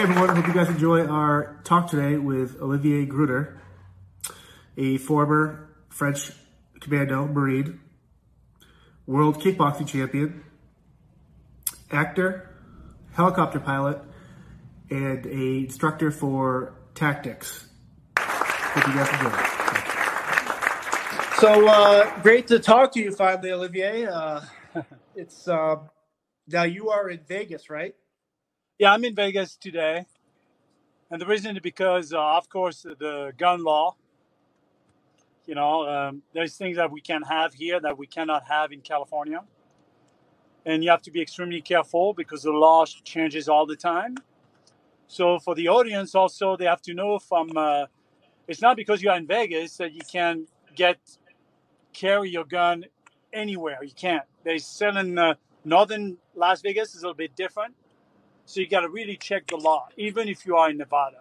everyone. I Hope you guys enjoy our talk today with Olivier Gruner, a former French commando Marine, world kickboxing champion, actor, helicopter pilot, and a instructor for tactics. Hope you guys enjoy. So uh, great to talk to you finally, Olivier. Uh, it's uh, now you are in Vegas, right? Yeah, I'm in Vegas today, and the reason is because, uh, of course, the gun law. You know, um, there's things that we can have here that we cannot have in California, and you have to be extremely careful because the law changes all the time. So for the audience, also, they have to know from. Uh, it's not because you're in Vegas that you can get carry your gun anywhere. You can't. They sell in uh, northern Las Vegas is a little bit different, so you got to really check the law, even if you are in Nevada.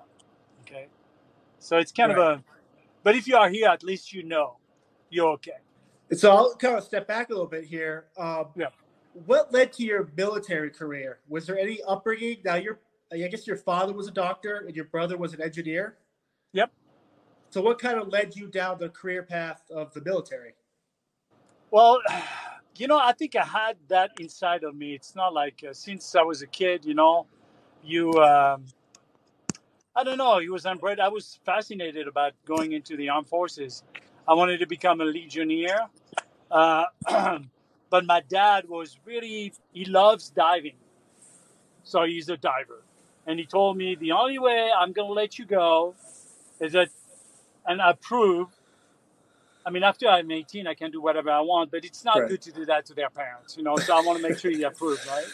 Okay, so it's kind right. of a. But if you are here, at least you know you're okay. So I'll kind of step back a little bit here. Um, yeah. What led to your military career? Was there any upbringing? Now you're, I guess your father was a doctor and your brother was an engineer. Yep. So what kind of led you down the career path of the military? Well, you know, I think I had that inside of me. It's not like uh, since I was a kid, you know, you, um, I don't know, he was unbred. I was fascinated about going into the armed forces. I wanted to become a legionnaire. Uh, but my dad was really, he loves diving. So he's a diver. And he told me the only way I'm going to let you go is that, and approve I mean, after I'm 18, I can do whatever I want, but it's not right. good to do that to their parents, you know. So I want to make sure you approve, right?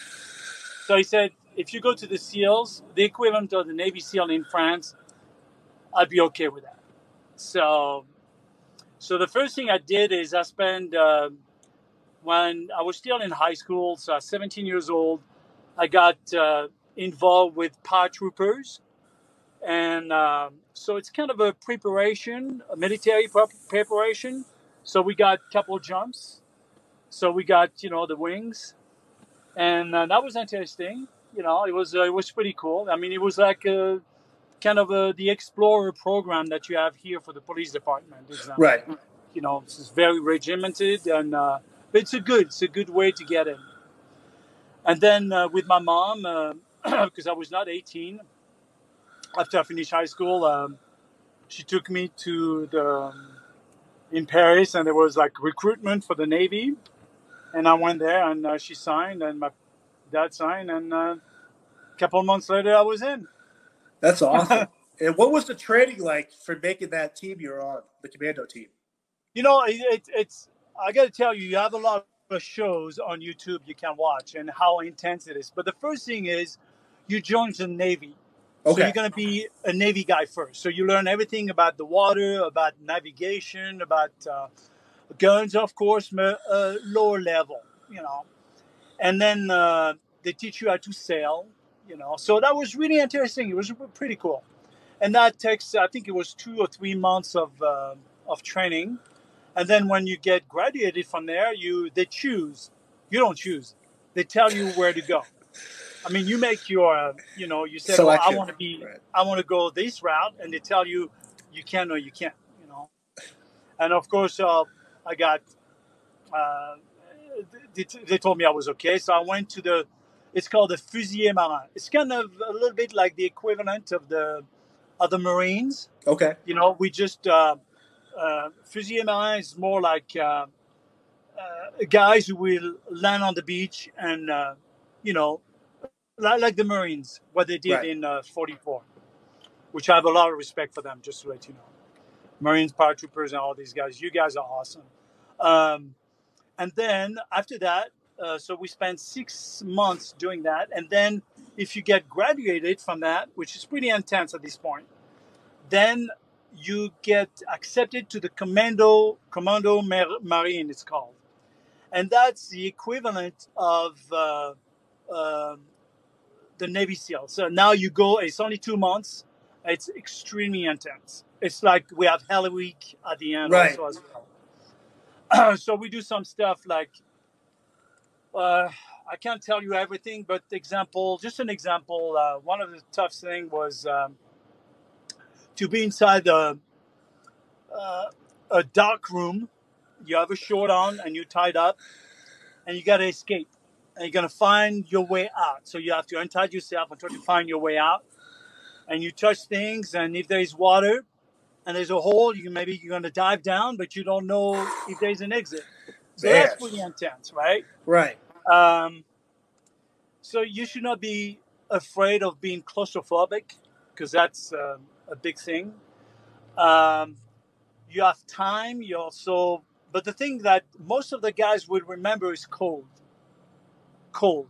So he said, if you go to the SEALs, the equivalent of the Navy SEAL in France, I'd be okay with that. So, so the first thing I did is I spent uh, when I was still in high school, so I was 17 years old. I got uh, involved with paratroopers, and um, so it's kind of a preparation, a military preparation. So we got a couple jumps. So we got you know the wings, and uh, that was interesting. You know, it was uh, it was pretty cool. I mean, it was like a kind of a, the explorer program that you have here for the police department. Right. You know, it's very regimented, and uh, it's a good it's a good way to get in. And then uh, with my mom, because uh, I was not 18 after I finished high school, um, she took me to the um, in Paris, and there was like recruitment for the Navy, and I went there, and uh, she signed, and my dad signed, and uh, a couple of months later, I was in. That's awesome. and what was the training like for making that team you're on, the commando team? You know, it, it, it's I got to tell you, you have a lot of shows on YouTube you can watch, and how intense it is. But the first thing is, you join the Navy Okay. So you're going to be a Navy guy first. So you learn everything about the water, about navigation, about uh, guns, of course, uh, lower level, you know. And then uh, they teach you how to sail, you know. So that was really interesting. It was pretty cool. And that takes, I think it was two or three months of, uh, of training. And then when you get graduated from there, you they choose. You don't choose. They tell you where to go. I mean, you make your, uh, you know, you say, well, I want to be, right. I want to go this route, and they tell you you can or you can't, you know. And of course, uh, I got, uh, they, they, told me I was okay, so I went to the, it's called the Fusilier Marin. It's kind of a little bit like the equivalent of the, of the Marines. Okay. You know, we just, uh, uh, Fusilier Marin is more like uh, uh, guys who will land on the beach and, uh, you know, like the Marines, what they did right. in uh, 44, which I have a lot of respect for them, just to let you know. Marines, paratroopers, and all these guys. You guys are awesome. Um, and then after that, uh, so we spent six months doing that. And then if you get graduated from that, which is pretty intense at this point, then you get accepted to the Commando Commando Marine, it's called. And that's the equivalent of uh, um, the Navy SEAL. So now you go, it's only two months. It's extremely intense. It's like we have Hell Week at the end right. also as well. so we do some stuff like, uh, I can't tell you everything, but example, just an example. Uh, one of the tough thing was um, to be inside the uh, a dark room. You have a short on and you're tied up, and you got to escape. And you're gonna find your way out. So you have to untie yourself and try to find your way out. And you touch things, and if there's water and there's a hole, you maybe you're gonna dive down, but you don't know if there's an exit. So Man. that's pretty intense, right? Right. Um, so you should not be afraid of being claustrophobic because that's um a big thing. Um, you have time. You also, but the thing that most of the guys would remember is cold. Cold.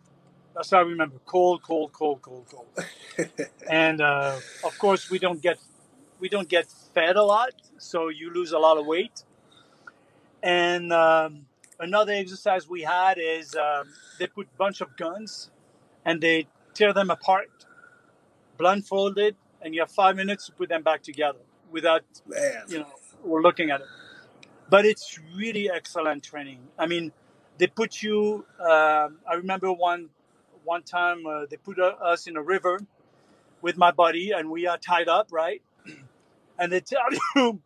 That's how I remember. Cold, cold, cold, cold, cold. And uh, of course, we don't get we don't get fed a lot, so you lose a lot of weight. And um, another exercise we had is um, they put a bunch of guns and they tear them apart, blindfolded, and you have five minutes to put them back together without Man. you know we're looking at it. But it's really excellent training. I mean, they put you. Um, I remember one one time uh, they put us in a river with my buddy, and we are tied up, right? And they tell you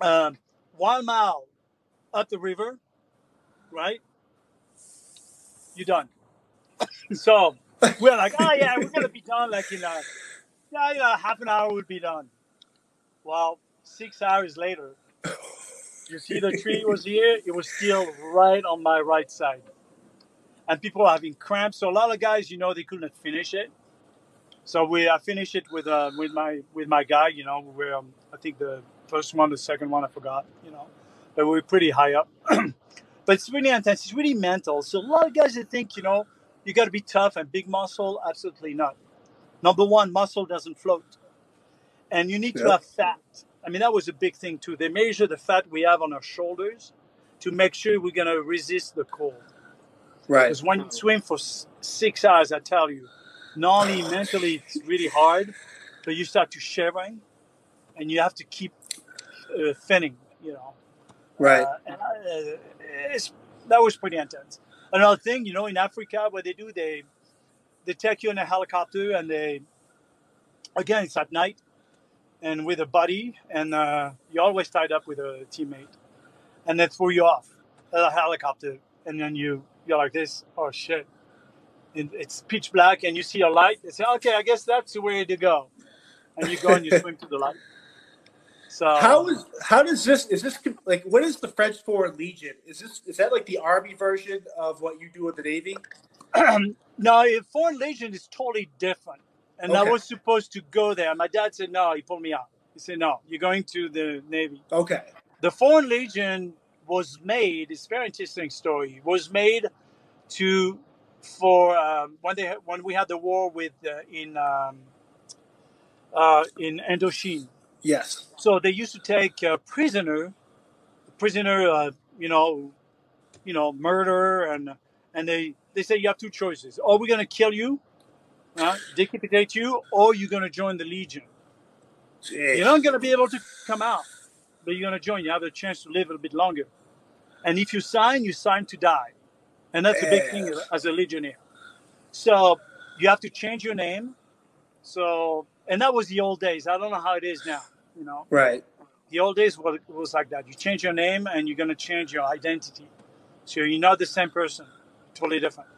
um, one mile up the river, right? You're done. so we're like, oh yeah, we're gonna be done like in a yeah, yeah, half an hour would be done. Well, six hours later, you see the tree was here, it was still right on my right side. And people are having cramps. So a lot of guys, you know, they couldn't finish it. So we I finished it with uh, with my with my guy, you know, we're um, I think the first one, the second one I forgot, you know. But we were pretty high up. but it's really intense, it's really mental. So a lot of guys that think, you know, you gotta be tough and big muscle, absolutely not. Number one, muscle doesn't float. And you need to have fat. I mean, that was a big thing too. They measure the fat we have on our shoulders to make sure we're going to resist the cold. Right. Because when you swim for six hours, I tell you, not only mentally it's really hard, but you start to shivering and you have to keep uh, finning, you know. Right. Uh, and, uh, it's, that was pretty intense. Another thing, you know, in Africa, what they do, they they take you in a helicopter and they, again, it's at night and with a buddy, and uh, you're always tied up with a teammate, and they throw you off a helicopter, and then you you're like this, oh shit, and it's pitch black, and you see a light. They say, okay, I guess that's the way to go, and you go and you swim to the light. So How is how does this is this like what is the French Foreign Legion? Is this is that like the army version of what you do with the Navy? no, Foreign Legion is totally different. And I was supposed to go there. My dad said no. He pulled me out. He said no. You're going to the Navy. Okay. The Foreign Legion was made. It's a very interesting story. Was made to for um, when they when we had the war with uh, in um, uh, in Indochine. Yes. So they used to take a prisoner, prisoner, uh, you know, you know, murder, and and they they say you have two choices: or we're gonna kill you, uh, decapitate you, or you're gonna join the Legion. Jeez. You're not gonna be able to come out, but you're gonna join. You have a chance to live a little bit longer. And if you sign, you sign to die, and that's a big thing as a legionnaire. So you have to change your name. So and that was the old days. I don't know how it is now. You know Right. the old days was, was like that. You change your name and you're going to change your identity. So you're not the same person, totally different.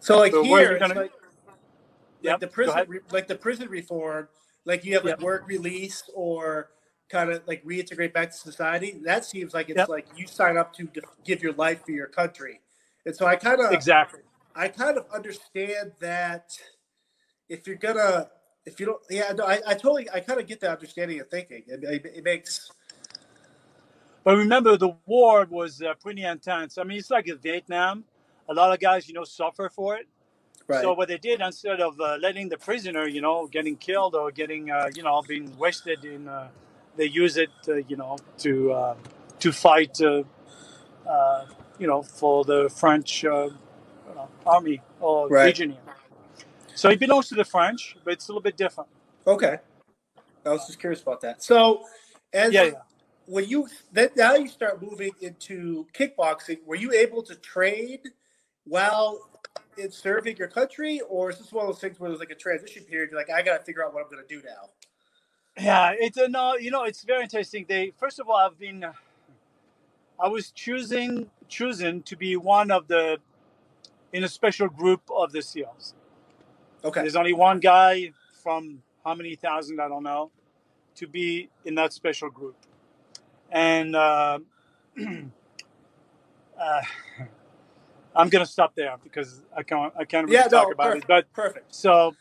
So like So here, gonna- like, Yep, like the prison, re- like the prison reform, like you have like Yep. work release or kind of like reintegrate back to society. That seems like it's Yep. like you sign up to give your life for your country, and so I kind of Exactly. I kind of understand that if you're gonna if you don't yeah no, I, I totally I kind of get that understanding of thinking. It, it, it makes But remember, the war was uh, pretty intense. I mean, it's like a Vietnam. A lot of guys, you know, suffer for it. Right. So what they did instead of uh, letting the prisoner, you know, getting killed or getting, uh, you know, being wasted in, uh, they use it, uh, you know, to uh, to fight, uh, uh, you know, for the French uh, army or Right. legionnaire. So it belongs to the French, but it's a little bit different. okay. I was just curious about that. So, as Yeah, yeah. when you then now you start moving into kickboxing, were you able to trade while in serving your country, or is this one of those things where there's like a transition period? You're like, I got to figure out what I'm going to do now. Yeah, it's a no. You know, it's very interesting. They first of all, I've been. I was choosing chosen to be one of the in a special group of the SEALs. Okay. There's only one guy from how many thousand I don't know to be in that special group, and uh, uh, I'm gonna stop there because I can't I can't really Yeah, talk no, about perfect. it. But Perfect. so,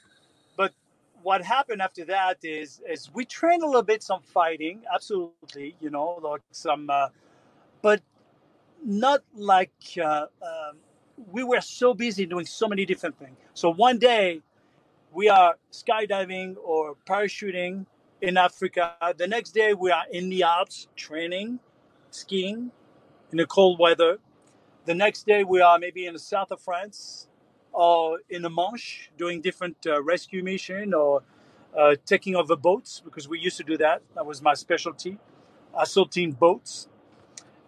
but what happened after that is is we trained a little bit some fighting, absolutely, you know, like some, uh, but not like uh, um, we were so busy doing so many different things. So one day we are skydiving or parachuting in Africa. The next day we are in the Alps training, skiing in the cold weather. The next day we are maybe in the south of France or in the Manche doing different uh, rescue mission or uh, taking over boats because we used to do that. That was my specialty, assaulting boats,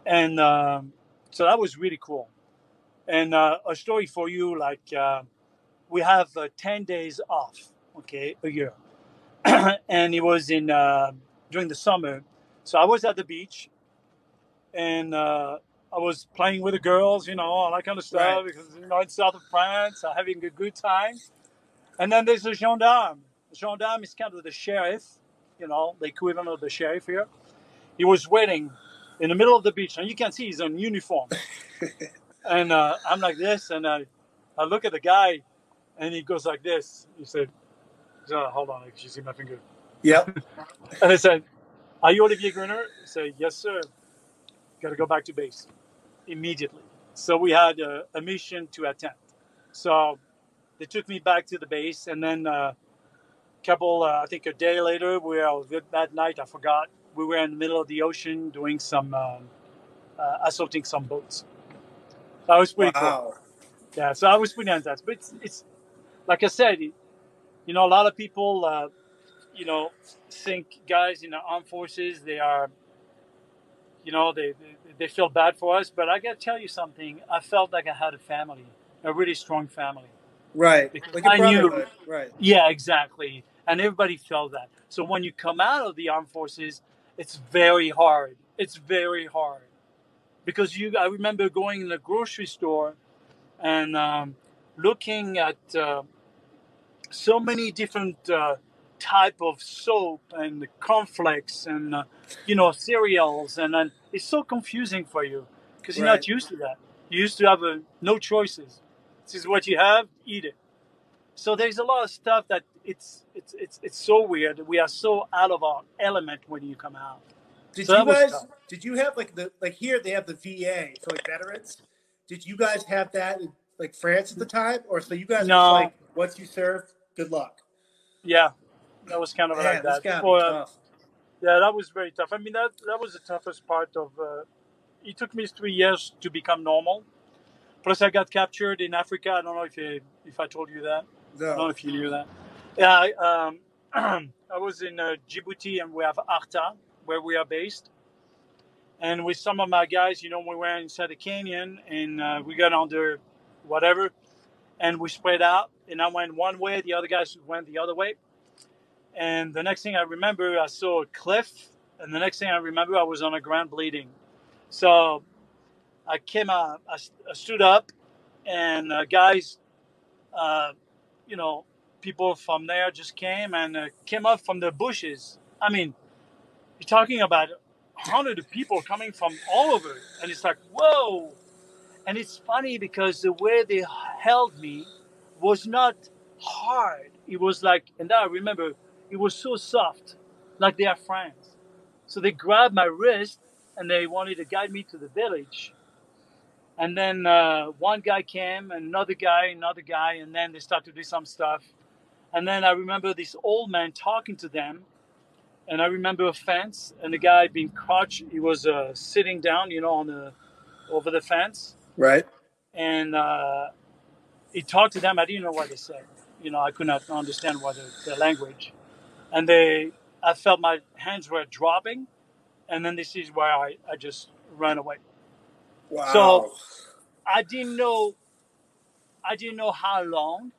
and um, so that was really cool. And uh, a story for you, like uh, we have uh, ten days off, okay, a year, and it was in uh, during the summer. So I was at the beach, and uh, I was playing with the girls, you know, all that kind of stuff Right. because you know in south of France, I'm having a good time. And then there's a gendarme. The gendarme is kind of the sheriff, you know, the equivalent of the sheriff here. He was waiting in the middle of the beach, and you can see he's in uniform. and uh, I'm like this, and I, I look at the guy, and he goes like this. He said, "Oh, "Hold on, you see my finger." Yep. And I said, Are you Olivier Gruner? He said, Yes, sir. Got to go back to base immediately. So we had a, a mission to attend. So they took me back to the base, and then a couple, uh, I think a day later, we were that night, I forgot, we were in the middle of the ocean doing some um, uh, assaulting some boats. That was pretty cool. Yeah, so I was pretty intense. But it's, it's like I said, it- you know, a lot of people, uh, you know, think guys in the armed forces, they are, you know, they, they, they feel bad for us. But I got to tell you something. I felt like I had a family, a really strong family. Right. Because Like a I knew- Right. Yeah, exactly. And everybody felt that. So when you come out of the armed forces, it's very hard. It's very hard because you. I remember going in the grocery store and um, looking at uh, so many different uh, type of soap and cornflakes and uh, you know cereals, and then it's so confusing for you because you're Right. not used to that. You used to have uh no choices. This is what you have. Eat it. So there's a lot of stuff that it's it's it's it's so weird. We are so out of our element when you come out. Did So you guys? tough. Did you have like the like here they have the VA for like veterans? Did you guys have that in like France at the time, or so you guys No. like once you serve, good luck? Yeah, that was kind of Man, like that. uh, tough. Yeah, that was very tough. I mean, that that was the toughest part of. Uh, it took me three years to become normal. Plus, I got captured in Africa. I don't know if you, if I told you that. I don't know if you knew that. Yeah, I, um, I was in uh, Djibouti, and we have Arta, where we are based. And with some of my guys, you know, we were inside the canyon, and uh, we got under whatever, and we spread out. And I went one way, the other guys went the other way. And the next thing I remember, I saw a cliff, and the next thing I remember, I was on the ground bleeding. So I came out, I stood up, and uh, guys, uh, you know, people from there just came and uh, came up from the bushes. I mean, you're talking about hundred of people coming from all over, and it's like, whoa! And it's funny because the way they held me was not hard. It was like, and I remember it was so soft, like they are friends. So they grabbed my wrist and they wanted to guide me to the village. And then uh, one guy came, and another guy, another guy, and then they started to do some stuff. And then I remember this old man talking to them, and I remember a fence, and the guy being crouched. He was uh, sitting down, you know, on the over the fence, Right. and uh, he talked to them. I didn't know what they said. You know, I could not understand what the, the language. And they, I felt my hands were dropping, and then this is where I, I just ran away. Wow. So- I didn't know I didn't know how long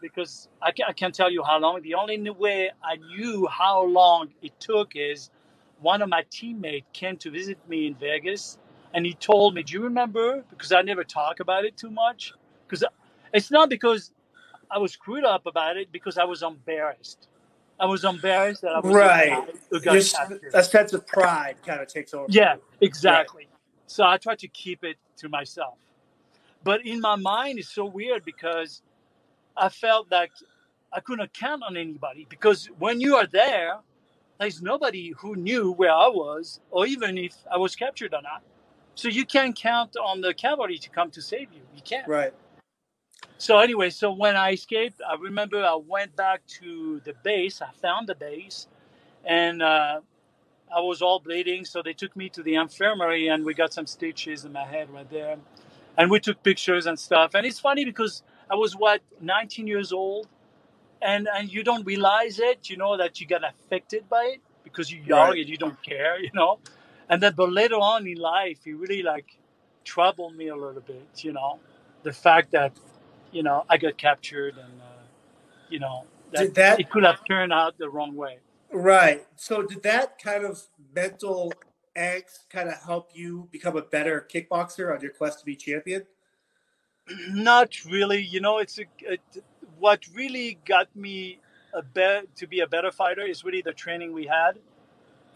because I, I can't tell you how long. The only way I knew how long it took is one of my teammates came to visit me in Vegas and he told me, Do you remember? Because I never talk about it too much. Because uh, it's not because I was screwed up about it, because I was embarrassed. I was embarrassed that I was right. Just, a sense of pride kind of takes over. Yeah, exactly. Right. So I tried to keep it to myself. But in my mind, it's so weird because I felt like I couldn't count on anybody because when you are there, there's nobody who knew where I was or even if I was captured or not. So you can't count on the cavalry to come to save you. You can't. Right. So anyway, so when I escaped, I remember I went back to the base. I found the base, and uh, I was all bleeding. So they took me to the infirmary, and we got some stitches in my head right there, and we took pictures and stuff. And it's funny because I was what 19 years old, and and you don't realize it. You know that you get affected by it because you're young right. and you don't care. You know, and then but later on in life, it really like troubled me a little bit. You know, the fact that you know I got captured and uh, you know that, that it could have turned out the wrong way. Right. So did that kind of mental angst kind of help you become a better kickboxer on your quest to be champion? Not really. You know, it's a, it, what really got me a bet to be a better fighter is really the training we had.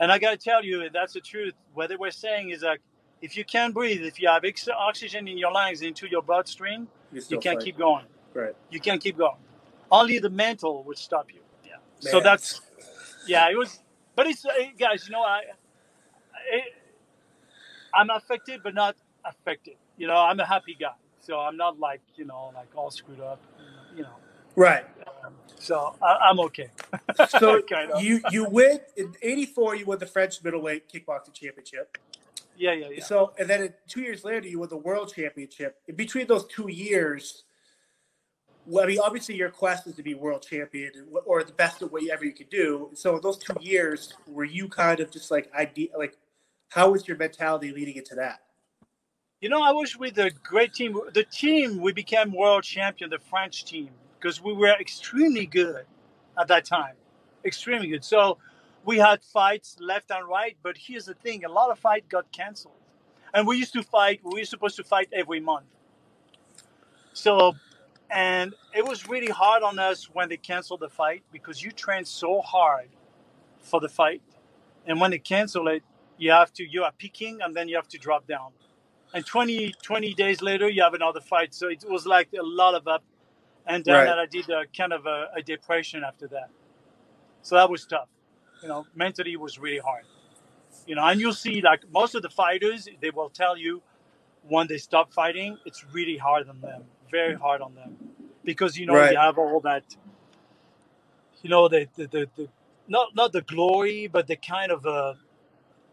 And I got to tell you, that's the truth. What they were saying is like, if you can't breathe, if you have extra oxygen in your lungs into your bloodstream, you, you can't fight. keep going. Right. You can't keep going. Only the mental would stop you. Yeah. Man. So that's, yeah, it was, but it's, guys, you know, I, it, I'm affected, but not affected. You know, I'm a happy guy. So I'm not like, you know, like all screwed up, you know. Right. Um, so I, am okay. so kind of. you you win in '84. You won the French middleweight kickboxing championship. Yeah, yeah, yeah. So and then two years later, you won the world championship. In between those two years, well, I mean, obviously your quest is to be world champion or the best of whatever you could do. So those two years, were you kind of just like idea, like how was your mentality leading into that? You know, I was with a great team. The team we became world champion, the French team because we were extremely good at that time, extremely good. So we had fights left and right, but here's the thing: a lot of fights got canceled, and we used to fight. We were supposed to fight every month. So, and it was really hard on us when they canceled the fight because you train so hard for the fight, and when they cancel it, you have to you are peaking and then you have to drop down and 20, 20 days later you have another fight so it was like a lot of up and then right. I did a, kind of a, a, depression after that. So that was tough. You know, mentally was really hard. You know, and you'll see like most of the fighters, they will tell you when they stop fighting, it's really hard on them, very hard on them, because you know right. you have all that. You know the the, the, the not not the glory, but the kind of uh,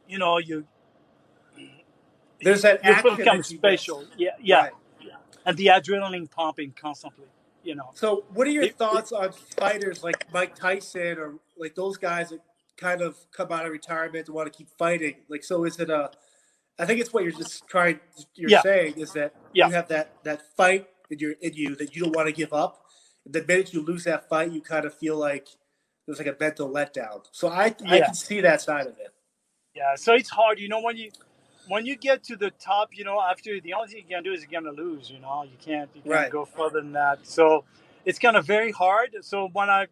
you know you. There's that you become special, yeah, yeah, right. and the adrenaline pumping constantly you know. So, what are your it, thoughts it, on fighters like Mike Tyson or like those guys that kind of come out of retirement and want to keep fighting? Like, so is it a? I think it's what you're just trying. You're yeah. saying is that yeah. you have that that fight in your in you that you don't want to give up. The minute you lose that fight, you kind of feel like there's like a mental letdown. So I yeah. I can see that side of it. Yeah, so it's hard, you know, when you when you get to the top, you know, after the only thing you can do is you're gonna lose. You know, you can't you can't right. go further than that. So it's kind of very hard. So when I,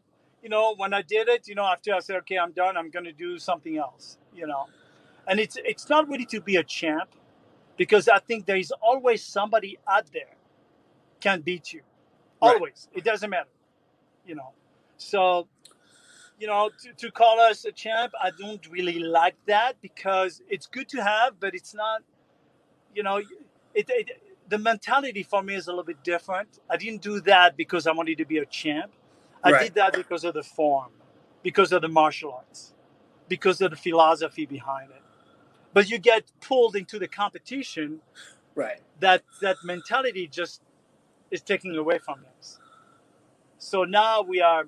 you know, when I did it, you know, after I said, okay, I'm done. I'm gonna do something else. You know, and it's it's not really to be a champ, because I think there is always somebody out there can beat you. Always, right. it doesn't matter. You know, so you know, to, to call us a champ, I don't really like that because it's good to have, but it's not, you know, it, it the mentality for me is a little bit different. I didn't do that because I wanted to be a champ. I right. did that because of the form, because of the martial arts, because of the philosophy behind it. But you get pulled into the competition, right? That that mentality just is taking away from us. So now we are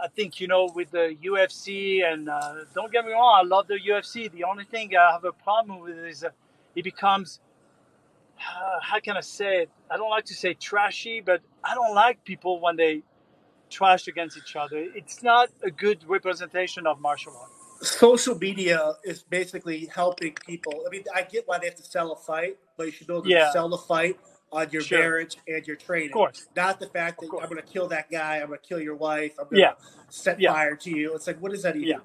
I think you know with the UFC and uh, don't get me wrong, I love the UFC. The only thing I have a problem with is uh, it becomes uh, how can I say it? I don't like to say trashy, but I don't like people when they trash against each other. It's not a good representation of martial art. Social media is basically helping people. I mean, I get why they have to sell a fight, but you should be able to Yeah. sell the fight on your Sure. marriage and your training. Of course. Not the fact that I'm going to kill that guy, I'm going to kill your wife, I'm going to Yeah. set Yeah. fire to you. It's like, what does that even? Yeah.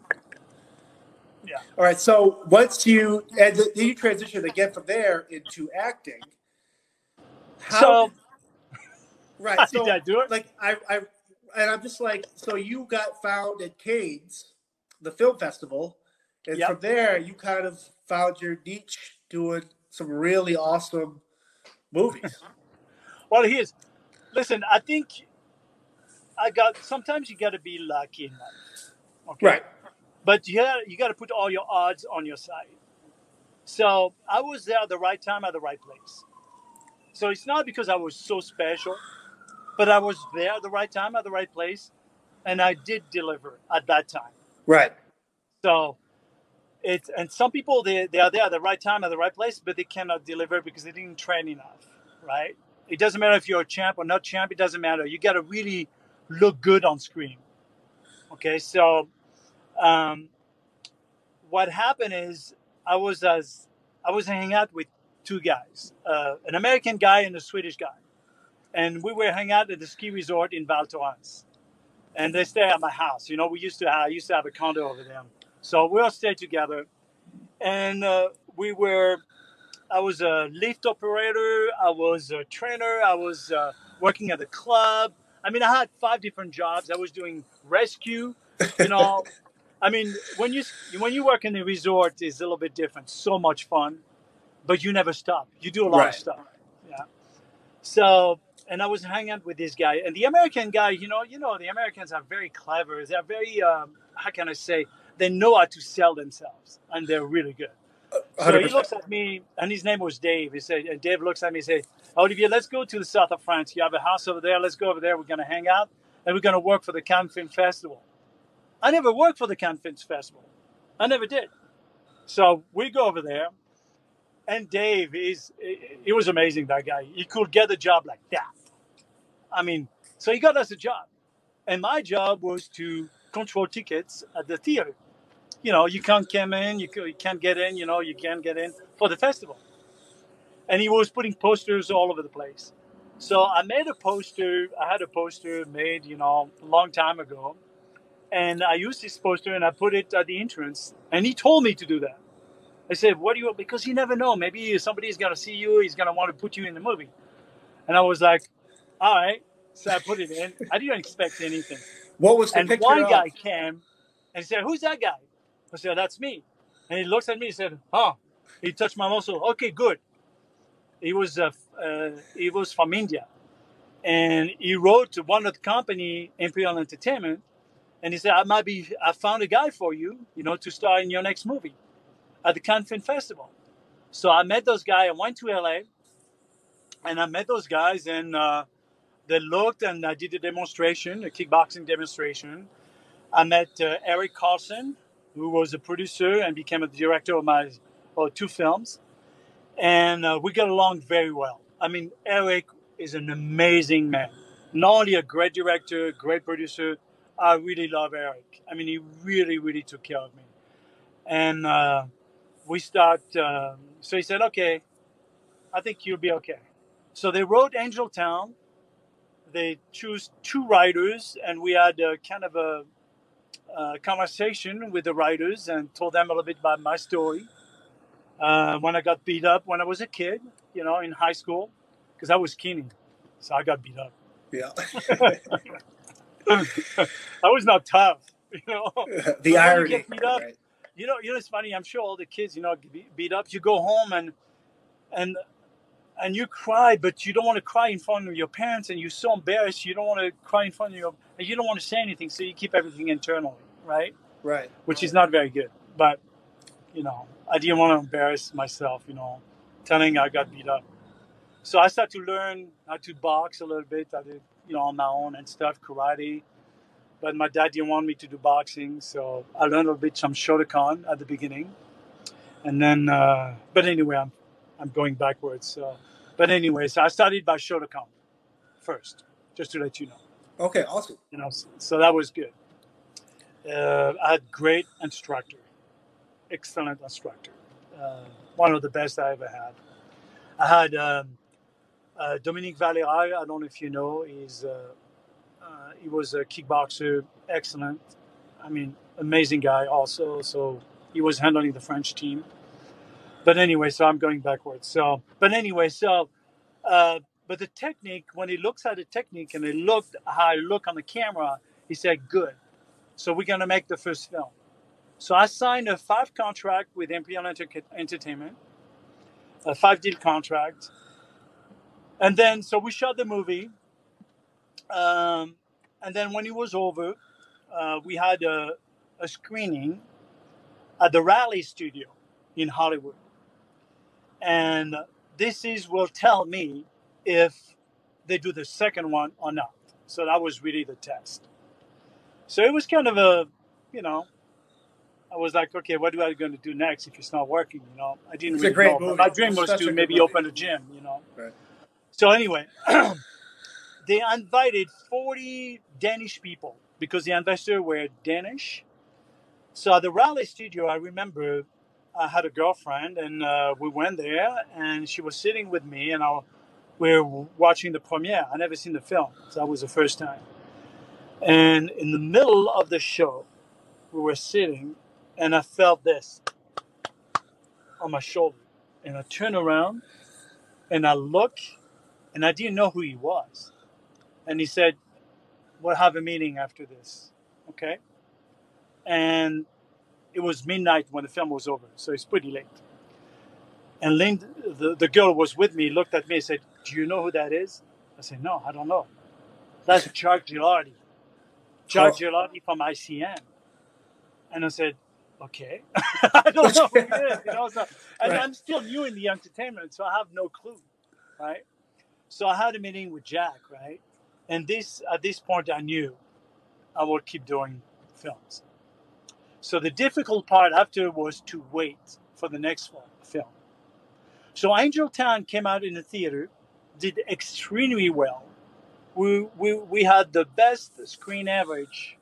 Yeah. All right. So once you and then you transition again from there into acting. How, so right. So did I do it? like I, I and I'm just like, so you got found at Cannes, the film festival, and Yep. from there you kind of found your niche doing some really awesome movies. Well, here's listen. I think I got. Sometimes you got to be lucky in life. Okay. right. But you got you got to put all your odds on your side. So I was there at the right time at the right place. So it's not because I was so special, but I was there at the right time at the right place, and I did deliver at that time. Right. So it's and some people they, they are there at the right time at the right place, but they cannot deliver because they didn't train enough, right? It doesn't matter if you're a champ or not champ, it doesn't matter. You gotta really look good on screen. Okay, so um, what happened is I was as I was hanging out with two guys, uh, an American guy and a Swedish guy, and we were hanging out at the ski resort in Val Thorens and they stay at my house. You know, we used to have, I used to have a condo over there, so we all stayed together, and uh, we were. I was a lift operator. I was a trainer. I was uh, working at the club. I mean, I had five different jobs. I was doing rescue. You know, I mean, when you when you work in a resort, it's a little bit different. So much fun, but you never stop. You do a lot Right. of stuff. Yeah. So, and I was hanging out with this guy, and the American guy. You know, you know, the Americans are very clever. They're very, um, how can I say? They know how to sell themselves, and they're really good. So he 100%. looks at me, and his name was Dave. He said, and Dave looks at me and said, Olivier, let's go to the south of France. You have a house over there. Let's go over there. We're going to hang out, and we're going to work for the Cannes Film Festival. I never worked for the Cannes Film Festival. I never did. So we go over there, and Dave is, he was amazing, that guy. He could get a job like that. I mean, so he got us a job. And my job was to control tickets at the theater you know, you can't come in, you, you can't get in, you know, you can't get in for the festival. And he was putting posters all over the place. So I made a poster, I had a poster made, you know, a long time ago. And I used this poster and I put it at the entrance. And he told me to do that. I said, What do you want? Because you never know. Maybe somebody's going to see you, he's going to want to put you in the movie. And I was like, All right. So I put it in. I didn't expect anything. What was the And picture one of? guy came and said, Who's that guy? I said, That's me. And he looks at me and said, Oh, he touched my muscle. Okay, good. He was uh, uh, he was from India. And he wrote to one of the company, Imperial Entertainment, and he said, I might be I found a guy for you, you know, to star in your next movie at the Cannes Film Festival. So I met those guys. I went to LA and I met those guys and uh, they looked and I did a demonstration, a kickboxing demonstration. I met uh, Eric Karson, who was a producer and became a director of my two films. And uh, we got along very well. I mean, Eric is an amazing man. Not only a great director, great producer, I really love Eric. I mean, he really, really took care of me. And uh, we start, uh, so he said, okay, I think you'll be okay. So they wrote Angel Town. They choose two writers, and we had a kind of a, uh conversation with the writers and told them a little bit about my story. Uh, when I got beat up when I was a kid, you know, in high school, because I was skinny, so I got beat up. Yeah. I was not tough, you know. the irony. get beat up, right? You know, you know, it's funny. I'm sure all the kids, you know, get beat- beat up. You go home and and and you cry, but you don't want to cry in front of your parents, and you're so embarrassed. You don't want to cry in front of your, and you don't want to say anything, so you keep everything internally, right? Right. Which is not very good. But you know, I didn't want to embarrass myself, you know, telling I got beat up. So I started to learn how to box a little bit. I did, you know, on my own and stuff, karate. But my dad didn't want me to do boxing, so I learned a little bit some Shotokan at the beginning, and then. Uh, but anyway, I'm I'm going backwards. So But anyway, so I started by Shotokan first, just to let you know. Okay, awesome. You know, so that was good. Uh, I had great instructor, excellent instructor, uh, one of the best I ever had. I had um, uh, Dominique Valera. I don't know if you know. He's uh, he was a kickboxer, excellent. I mean, amazing guy also. So he was handling the French team. But anyway, so I'm going backwards. So, but anyway, so, uh, but the technique, when he looks at the technique and he looked how I look on the camera, he said, good. So we're going to make the first film. So I signed a five contract with Imperial Enter- Entertainment, a five deal contract. And then, so we shot the movie. Um, and then when it was over, uh, we had a, a screening at the Raleigh Studio in Hollywood. And this is will tell me if they do the second one or not. So that was really the test. So it was kind of a, you know, I was like, okay, what am I going to do next if it's not working? You know, I didn't It's really a great know. movie. My dream was to maybe movie. open a gym. You know. Right. So anyway, they invited 40 Danish people because the investors were Danish. So at the Raleigh studio, I remember I had a girlfriend and uh, we went there and she was sitting with me and I, we were watching the premiere. I never seen the film. So that was the first time. And in the middle of the show, we were sitting and I felt this on my shoulder. And I turn around and I look and I didn't know who he was. And he said, We'll have a meeting after this. Okay. And it was midnight when the film was over, so it's pretty late. And Lynn, the, the girl was with me, looked at me and said, Do you know who that is? I said, No, I don't know. That's Jack Gilardi. Jack Oh. Gilardi from ICM. And I said, Okay. I don't know who it is, you know. So, and Right. I'm still new in the entertainment, so I have no clue. Right. So I had a meeting with Jack, right? And this at this point I knew I would keep doing films. So the difficult part after was to wait for the next film. So Angel Town came out in the theater, did extremely well. We, we, we had the best screen average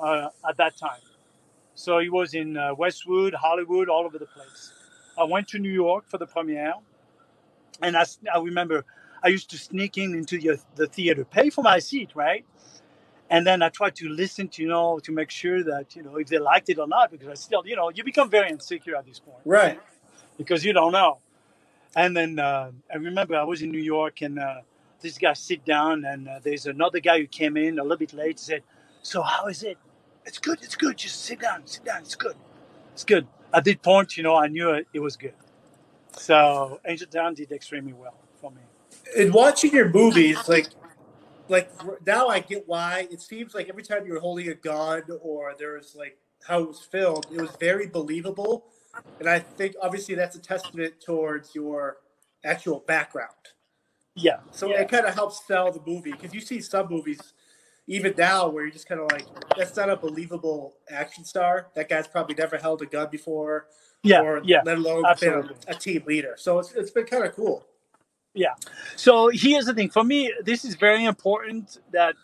uh, at that time. So it was in uh, Westwood, Hollywood, all over the place. I went to New York for the premiere, and I, I remember I used to sneak in into the, the theater, pay for my seat, right? And then I tried to listen to, you know, to make sure that, you know, if they liked it or not, because I still, you know, you become very insecure at this point Right. because you don't know. And then uh, I remember I was in New York and uh, this guy sit down and uh, there's another guy who came in a little bit late said, so how is it? It's good. It's good. Just sit down. Sit down. It's good. It's good. At that point, you know, I knew it, it was good. So Angel Town did extremely well. In watching your movies, like, like now I get why it seems like every time you were holding a gun or there was like how it was filmed, it was very believable, and I think obviously that's a testament towards your actual background. Yeah. So yeah. it kind of helps sell the movie because you see some movies, even now, where you're just kind of like, that's not a believable action star. That guy's probably never held a gun before, yeah. or yeah. let alone been a, a team leader. So it's, it's been kind of cool. So here's the thing. For me, this is very important that,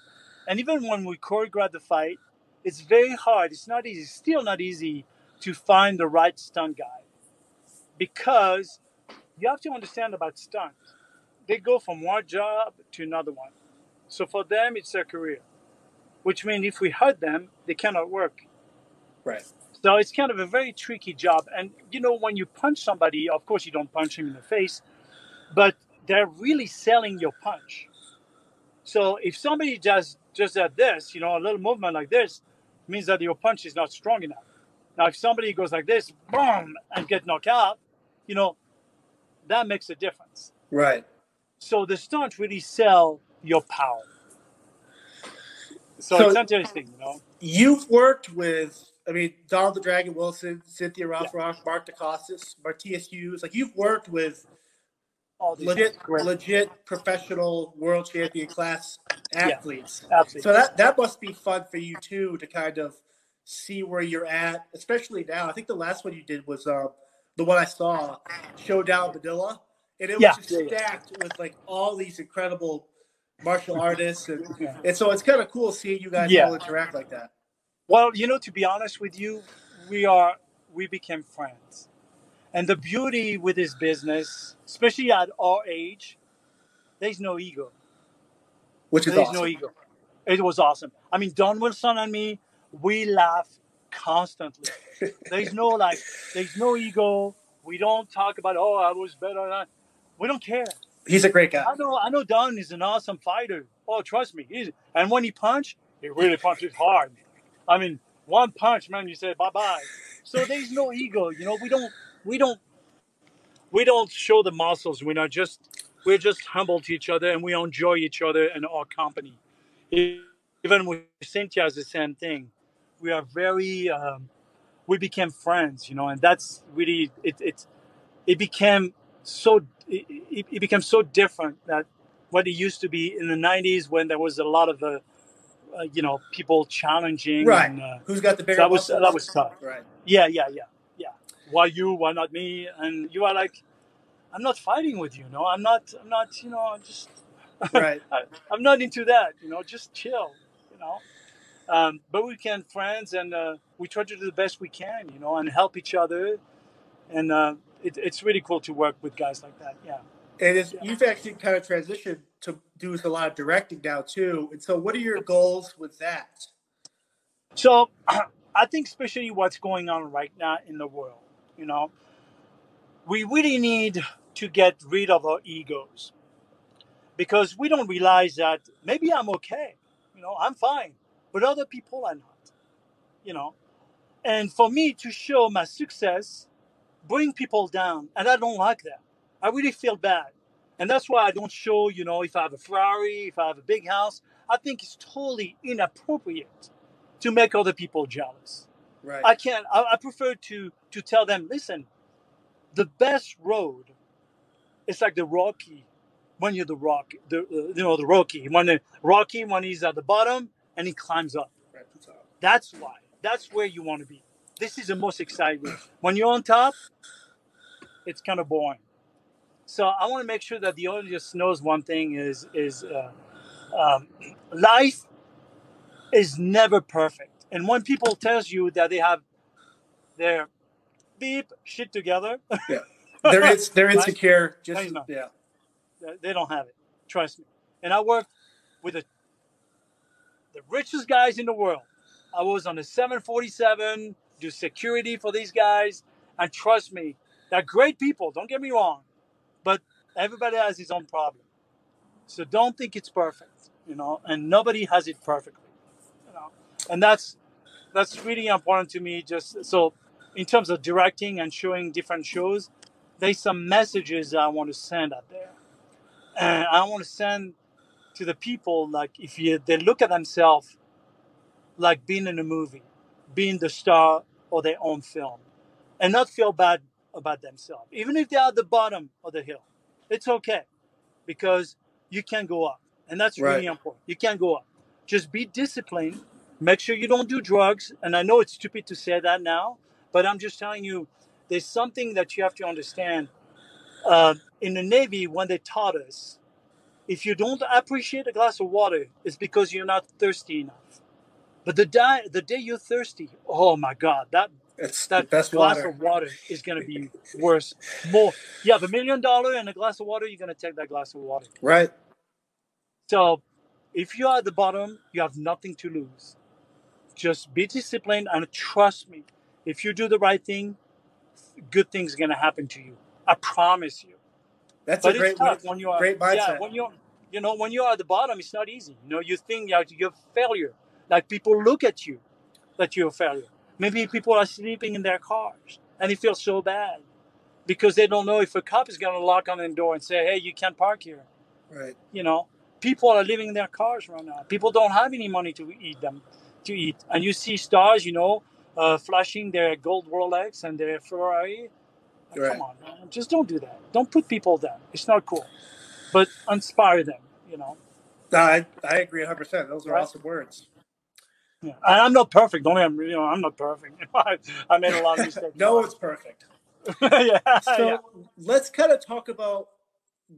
and even when we choreograph the fight, it's very hard. It's not easy. Still not easy to find the right stunt guy, because you have to understand about stunt. They go from one job to another one. So for them, it's their career, which means if we hurt them, they cannot work. Right. So it's kind of a very tricky job. And you know, when you punch somebody, of course you don't punch him in the face, but they're really selling your punch. So if somebody does just at this, you know, a little movement like this, means that your punch is not strong enough. Now, if somebody goes like this, boom, and get knocked out, you know, that makes a difference. Right. So the stunts really sell your power. So, So- it's interesting, you know. You've worked with, I mean, Donald the Dragon Wilson, Cynthia Rothrock, Mark Dacascos, Matthias Hues. Like you've worked with legit, great- legit professional world champion class athletes. absolutely. So that that must be fun for you too to kind of see where you're at, especially now. I think the last one you did was uh, the one I saw, Showdown Manila, and it Yeah, was just yeah, yeah. stacked with like all these incredible martial artists, and, Yeah. and so it's kind of cool seeing you guys Yeah. all interact like that. Well, you know, to be honest with you, we are we became friends, and the beauty with his business, especially at our age, there's no ego. Which is There's awesome. no ego. It was awesome. I mean, Don Wilson and me, we laugh constantly. there's no like, there's no ego. We don't talk about oh I was better. Than... We don't care. He's a great guy. I know I know Don is an awesome fighter. Oh, trust me. He's, and when he punch, he really punches hard. I mean, one punch, man, you say bye bye. So there's no ego. You know, we don't we don't we don't show the muscles. We're not just we're just humble to each other and we enjoy each other and our company. Even with Cynthia, is the same thing. We are very um, we became friends, you know, and that's really it. It it became so it, it became so different that what it used to be in the '90s when there was a lot of uh, uh, you know people challenging. Right. And, uh, Who's got the bigger that was muscles? that was tough. right. Yeah, yeah, yeah. Why you? Why not me? And you are like, I'm not fighting with you. No, I'm not. I'm not. You know, I'm just. Right. I, I'm not into that. You know, just chill. You know. Um, but we can friends, and uh, we try to do the best we can. You know, and help each other. And uh, it, it's really cool to work with guys like that. Yeah. And it's, you've actually kind of transitioned to do a lot of directing now too. And so, what are your goals with that? So I think especially what's going on right now in the world, you know, we really need to get rid of our egos because we don't realize that maybe I'm okay, you know, I'm fine, but other people are not, you know. And for me to show my success, bring people down, and I don't like that. I really feel bad. And that's why I don't show, you know, if I have a Ferrari, if I have a big house. I think it's totally inappropriate to make other people jealous. Right. I can't. I, I prefer to to tell them, listen, the best road is like the Rocky. When you're the Rocky, the uh, you know the Rocky. When the Rocky, when he's at the bottom and he climbs up. right. That's all. That's why. That's where you want to be. This is the most exciting. When you're on top, it's kind of boring. So I want to make sure that the audience knows one thing is is uh, um, life is never perfect. And when people tells you that they have their beep shit together, They're it's, they're insecure. Just know. yeah. they don't have it. Trust me. And I worked with the the richest guys in the world. I was on the 747, do security for these guys, and trust me, they're great people. Don't get me wrong, but everybody has his own problem. So don't think it's perfect, you know. And nobody has it perfectly, you know. And that's that's really important to me. Just so, in terms of directing and showing different shows, there's some messages I want to send out there and I want to send to the people like if you they look at themselves like being in a movie, being the star of their own film, and not feel bad about themselves, even if they're at the bottom of the hill. It's okay because you can go up, and that's really important. You can go up. Just be disciplined. Make sure you don't do drugs. And I know it's stupid to say that now, but I'm just telling you, there's something that you have to understand uh, in the Navy, when they taught us, if you don't appreciate a glass of water, it's because you're not thirsty enough. But the day, the day you're thirsty, oh my God, that It's that glass water. of water is going to be worse. More, you have a million dollar and a glass of water, you're going to take that glass of water. Right. So, if you are at the bottom, you have nothing to lose. Just be disciplined and trust me. If you do the right thing, good things are going to happen to you. I promise you. That's But a great it's tough when you are great yeah when you're you know when you're at the bottom it's not easy you know you think that you're a failure like people look at you that you're a failure maybe people are sleeping in their cars and they feel so bad because they don't know if a cop is going to lock on the door and say hey you can't park here right. you know people are living in their cars right now people don't have any money to eat them to eat and you see stars you know uh, flashing their gold rolex and their ferrari Like, Right. come on man just don't do that don't put people down it's not cool but inspire them you know No, I, I agree 100. percent Those are Right. awesome words. yeah. and i'm not perfect don't I'm, you know i'm not perfect I, I made a lot of mistakes No one's perfect. yeah, So yeah. let's kind of talk about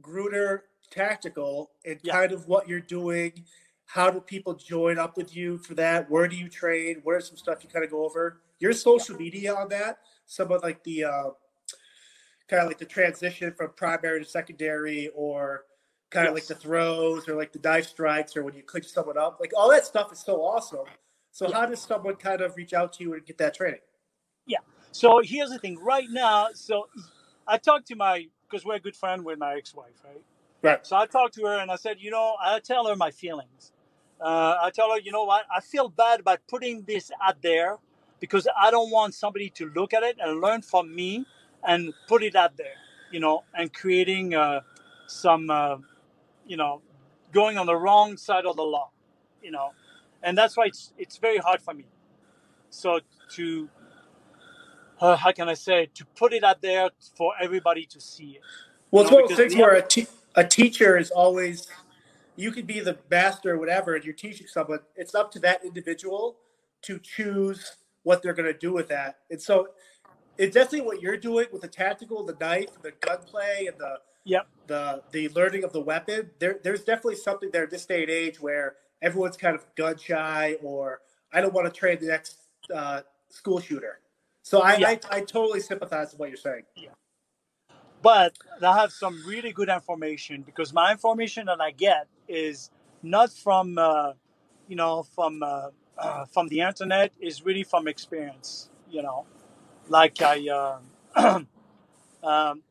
Gruner Tactical and Yeah. kind of what you're doing. How do people join up with you for that? Where do you train? What are some stuff you kind of go over? Your social media on that, some of like the uh, kind of like the transition from primary to secondary, or kind of like the throws, or like the dive strikes, or when you clinch someone up, like all that stuff is so awesome. So Yeah. how does someone kind of reach out to you and get that training? Yeah. So here's the thing. Right now, so I talked to my because we're a good friend with my ex-wife, right? Right. So I talked to her and I said, you know, I tell her my feelings. Uh, I tell her, you know what? I feel bad about putting this out there because I don't want somebody to look at it and learn from me and put it out there, you know, and creating uh, some, uh, you know, going on the wrong side of the law, you know, and that's why it's it's very hard for me. So to uh, how can I say to put it out there for everybody to see it. Well, it's one of those things where a, te- a teacher is always, you could be the master or whatever, and you're teaching someone. It's up to that individual to choose what they're going to do with that. And so it's definitely what you're doing with the tactical, the knife, the gunplay, and the Yep. the the learning of the weapon. There, there's definitely something there in this day and age where everyone's kind of gun shy, or I don't want to train the next uh, school shooter. So I, Yeah. I I totally sympathize with what you're saying. Yeah. but I have some really good information because my information that I get is not from uh, you know from uh, uh, from the internet. Is really from experience you know. Like I uh, um,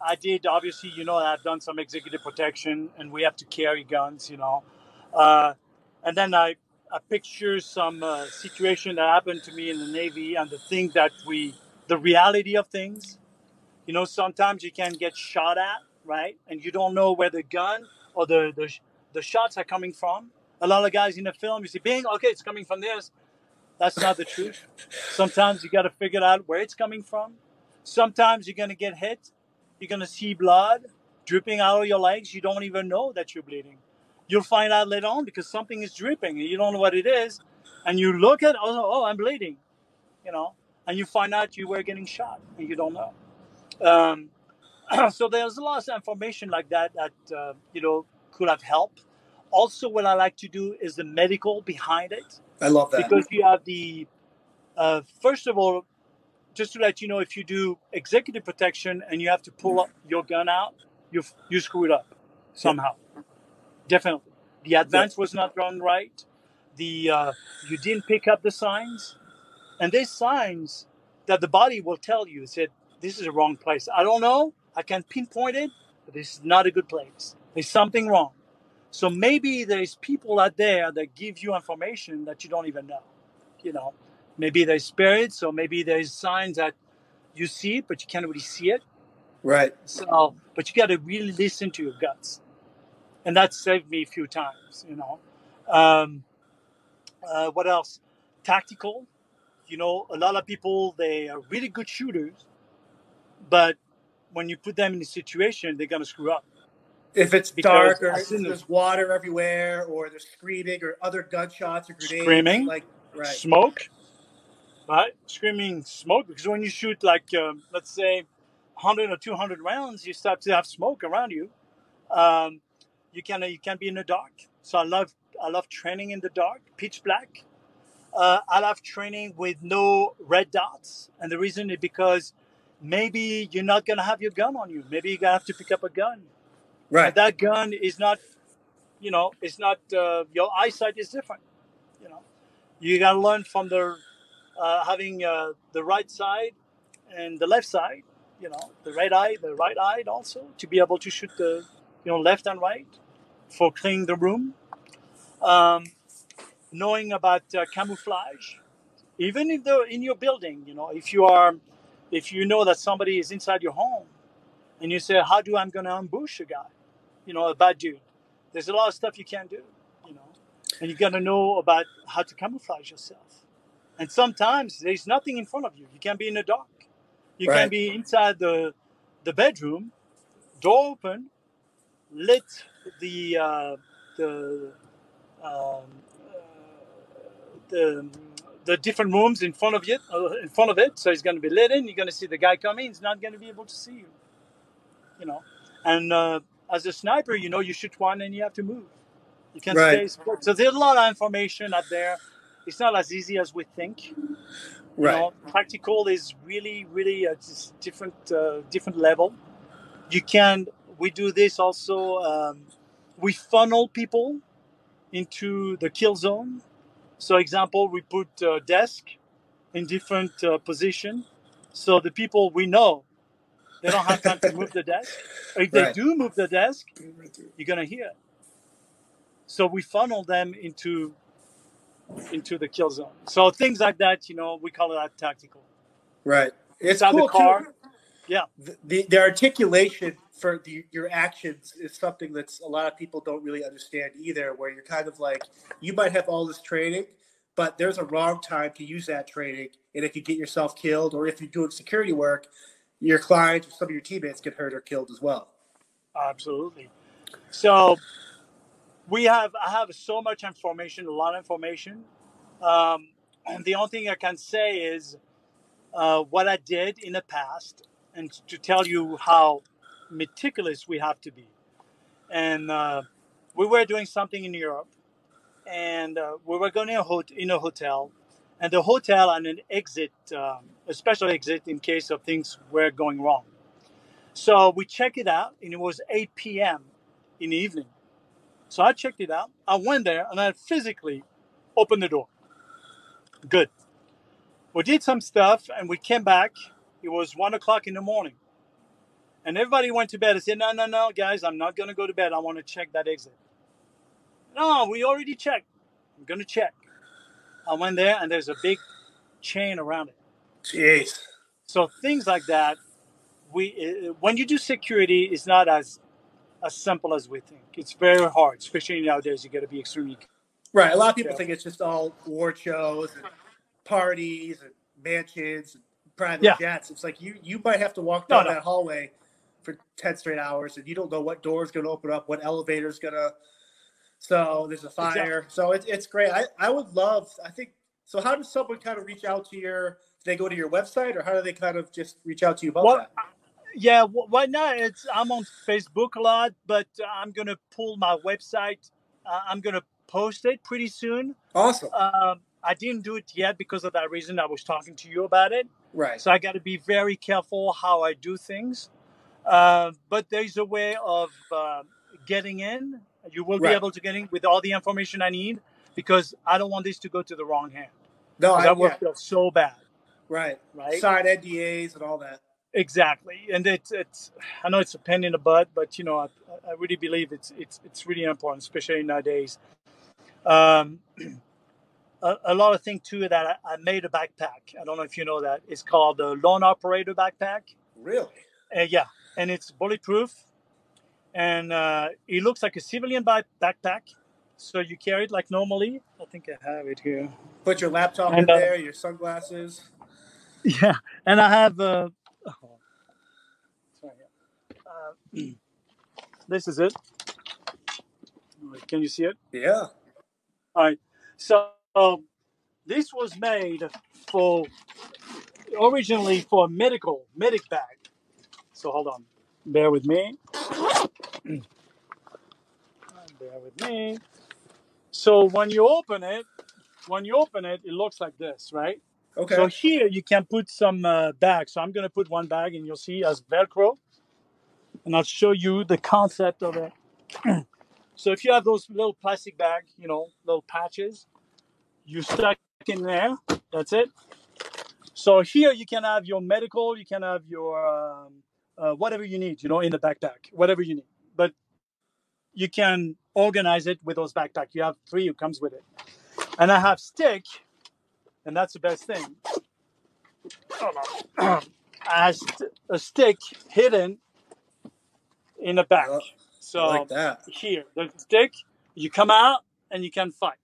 I did obviously you know I've done some executive protection and we have to carry guns you know. Uh, and then I I picture some uh, situation that happened to me in the Navy and the thing that we the reality of things. You know sometimes you can get shot at right? And you don't know where the gun or the the, the shots are coming from. A lot of guys in the film you see being okay it's coming from this. That's not the truth. Sometimes you got to figure out where it's coming from. Sometimes you're going to get hit. You're going to see blood dripping out of your legs. You don't even know that you're bleeding. You'll find out later on because something is dripping and you don't know what it is. And you look at oh, oh i'm bleeding you know and you find out you were getting shot and you don't know. Um, so there's a lot of information like that that uh, you know could have helped. Also, what I like to do is the medical behind it I love that. because you have the uh, first of all, just to let you know, if you do executive protection and you have to pull up your gun out, you you screwed it up somehow. Definitely, the advance was not done right. The uh, you didn't pick up the signs, and there's signs that the body will tell you. Said this is a wrong place. I don't know. I can't pinpoint it, but this is not a good place. There's something wrong. So maybe there's people out there that give you information that you don't even know. You know, maybe there's spirits, or maybe there's signs that you see it, but you can't really see it. Right. So, but you got to really listen to your guts, and that saved me a few times. You know, um, uh, what else? Tactical. You know, a lot of people they are really good shooters, but when you put them in a situation, they're gonna screw up. If it's Because dark or as there's water everywhere or there's screaming or other gunshots or grenades. Screaming. Like, right. smoke, right? Screaming smoke because when you shoot like um, let's say 100 or 200 rounds, you start to have smoke around you. Um, you can you can be in the dark. So I love I love training in the dark, pitch black. Uh, I love training with no red dots, and the reason is because maybe you're not gonna have your gun on you. Maybe you're gonna have to pick up a gun. Right. And that gun is not, you know, it's not. Uh, your eyesight is different. You know, you gotta learn from the uh, having uh, the right side and the left side. You know, the right eye, the right eye also to be able to shoot the, you know, left and right for cleaning the room. Um, knowing about uh, camouflage, even if they're in your building. You know, if you are, if you know that somebody is inside your home, and you say, "How do I'm going to ambush a guy?" You know, a bad dude. There's a lot of stuff you can't do. You know, and you got to know about how to camouflage yourself. And sometimes there's nothing in front of you. You can be in the dark. You Right. can be inside the the bedroom, door open, lit the uh, the um, uh, the the different rooms in front of it uh, in front of it. So it's going to be lit in. You're going to see the guy coming. He's not going to be able to see you. You know, and uh, as a sniper, you know, you shoot one and you have to move. You can Right. stay. So there's a lot of information out there. It's not as easy as we think. You Right. know, tactical is really, really a different, uh, different level. You can. We do this also. Um, we funnel people into the kill zone. So, example, we put uh, desk in different uh, position. So the people we know, they don't have time to move the desk. Or if they do move the desk, you're gonna hear. So we funnel them into into the kill zone. So things like that, you know, we call it that tactical. Right. It's Inside cool the car. too. Yeah. The, the the articulation for the, your actions is something that's a lot of people don't really understand either. Where you're kind of like, you might have all this training, but there's a wrong time to use that training, and it could get yourself killed. Or if you're doing security work, your clients or some of your teammates get hurt or killed as well. Absolutely. So we have I have so much information, a lot of information. Um, and the only thing I can say is uh, what I did in the past, and to tell you how meticulous we have to be. And uh, we were doing something in Europe, and uh, we were going in a, in a hotel, and the hotel and an exit, um, a special exit in case of things were going wrong. So we checked it out, and it was 8 p.m. in the evening. So I checked it out. I went there, and I physically opened the door. Good. We did some stuff, and we came back. It was one o'clock in the morning, and everybody went to bed. I said, "No, no, no, guys, I'm not going to go to bed. I want to check that exit." No, we already checked. I'm going to check. I went there, and there's a big chain around it. Jeez. So things like that, we uh, when you do security, it's not as as simple as we think. It's very hard, especially nowadays. You got to be extremely Right. A lot of people think it's just all award shows and parties and mansions and private Yeah. jets. It's like you you might have to walk No, down no. that hallway for ten straight hours, and you don't know what door is going to open up, what elevator is going to. So there's a fire. So it's it's great. I I would love. I think. So how does someone kind of reach out to your? Do they go to your website, or how do they kind of just reach out to you about Well, that? Yeah, wh- right now it's I'm on Facebook a lot, but uh, I'm gonna pull my website. Uh, I'm gonna post it pretty soon. Awesome. Um, I didn't do it yet because of that reason. I was talking to you about it, Right. so I got to be very careful how I do things. Uh, but there's a way of uh, getting in. You will be able to get in with all the information I need because I don't want this to go to the wrong hand. No, I, that would yeah, feel so bad, right. right? Side NDAs and all that. Exactly, and it's it's. I know it's a pain in the butt, but you know, I, I really believe it's it's it's really important, especially nowadays. Um, a, a lot of things too that I, I made a backpack. I don't know if you know that. It's called the Lone Operator Backpack. Really. Uh, yeah, and it's bulletproof, and uh, it looks like a civilian back- backpack. So you carry it like normally. I think I have it here. Put your laptop And, in uh, there, your sunglasses. Yeah, and I have. Uh, oh. Uh, this is it. Can you see it? Yeah. All right. So um, this was made for originally for a medical medic bag. So hold on. Bear with me. Bear with me. So when you open it, when you open it, it looks like this, right? Okay. So here you can put some uh, bags. So I'm going to put one bag and you'll see as Velcro. And I'll show you the concept of it. so if you have those little plastic bag, you know, little patches, you stuck in there. That's it. So here you can have your medical, you can have your um, uh, whatever you need, you know, in the backpack, whatever you need. But you can organize it with those backpack. You have three who comes with it. And I have stick, and that's the best thing. Hold on. I have a stick hidden in the back. Uh, So like that. here, the stick, you come out and you can fight.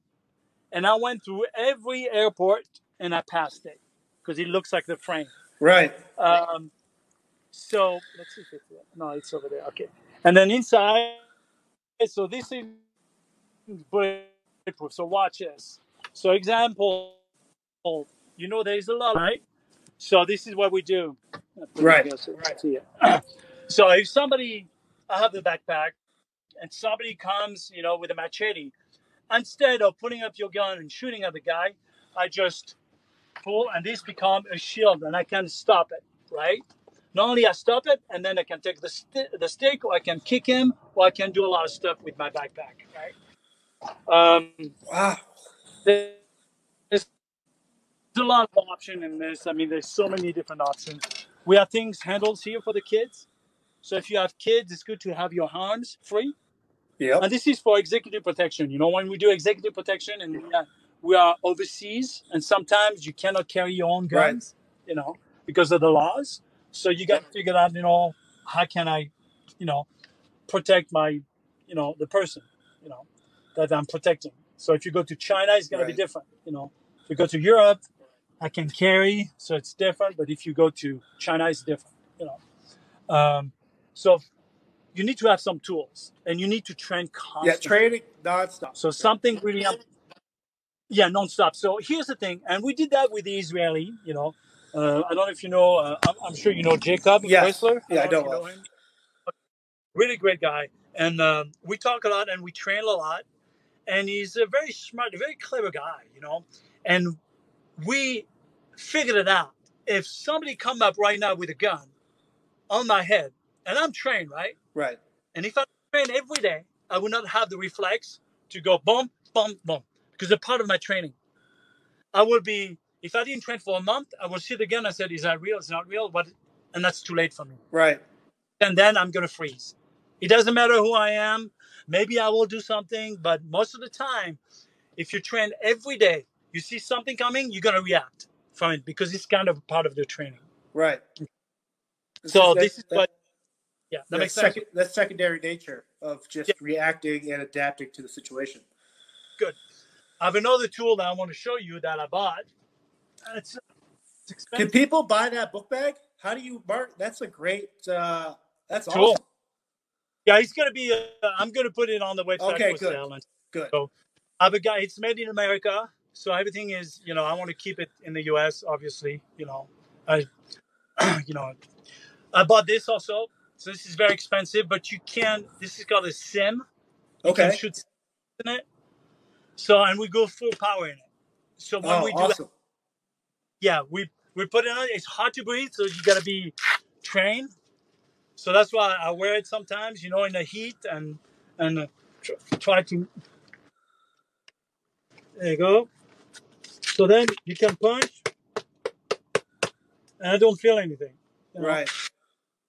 And I went through every airport and I passed it because it looks like the frame. Right. Um, so let's see if it's no, it's over there. Okay, and then inside, so this is bulletproof. So watch this. So example, you know there is a lot, right? So this is what we do. I'll put it Right. here so you can see it. So if somebody I have the backpack, and somebody comes, you know, with a machete. Instead of putting up your gun and shooting at the guy, I just pull, and this become a shield, and I can stop it. Right? Not only I stop it, and then I can take the sti- the stick, or I can kick him, or I can do a lot of stuff with my backpack. Right? Um, Wow. there's a lot of option in this. I mean, there's so many different options. We have things handles here for the kids. So if you have kids, it's good to have your hands free. Yeah. And this is for executive protection. You know, when we do executive protection and we are, we are overseas, and sometimes you cannot carry your own guns. Right. guns, you know, because of the laws. So you got to figure out, you know, how can I, you know, protect my, you know, the person, you know, that I'm protecting. So if you go to China, it's going to Right. be different. You know, if you go to Europe, I can carry, so it's different. But if you go to China, it's different. You know, um, so you need to have some tools, and you need to train constantly. Yeah, training nonstop. So something really, yeah, nonstop. So here's the thing, and we did that with the Israeli. You know, uh, I don't know if you know. Uh, I'm, I'm sure you know Jacob Yes. Chrysler. Yeah, I don't know if you of. him. Really great guy, and um, we talk a lot and we train a lot. And he's a very smart, very clever guy. You know, and we figured it out. If somebody come up right now with a gun on my head, and I'm trained, right? Right. And if I train every day, I will not have the reflex to go boom, boom, boom, because they're part of my training. I will be, if I didn't train for a month, I will see the gun. I said, is that real? It's not real. But, and that's too late for me. Right. And then I'm going to freeze. It doesn't matter who I am. Maybe I will do something, but most of the time, if you train every day, you see something coming, you're going to react from it because it's kind of part of the training. Right. So this is what, yeah, that that's makes sense. second, that's secondary nature of just Yeah. reacting and adapting to the situation. Good. I have another tool that I want to show you that I bought. It's, it's Can people buy that book bag? How do you mark? That's a great. Uh, that's Tool. awesome. Yeah, he's gonna be. Uh, I'm gonna put it on the website Okay, good. sale. Good. So I have a guy. It's made in America, so everything is. You know, I want to keep it in the U.S. Obviously, you know, I, you know, I bought this also. So this is very expensive, but you can. This is called a sim. You can Okay. shoot in it. So and we go full power in it. So when Oh, we do that, awesome. Yeah, we we put it on. It's hard to breathe, so you got to be trained. So that's why I wear it sometimes, you know, in the heat and and uh, tr- try to. There you go. So then you can punch, and I don't feel anything. you know. Right.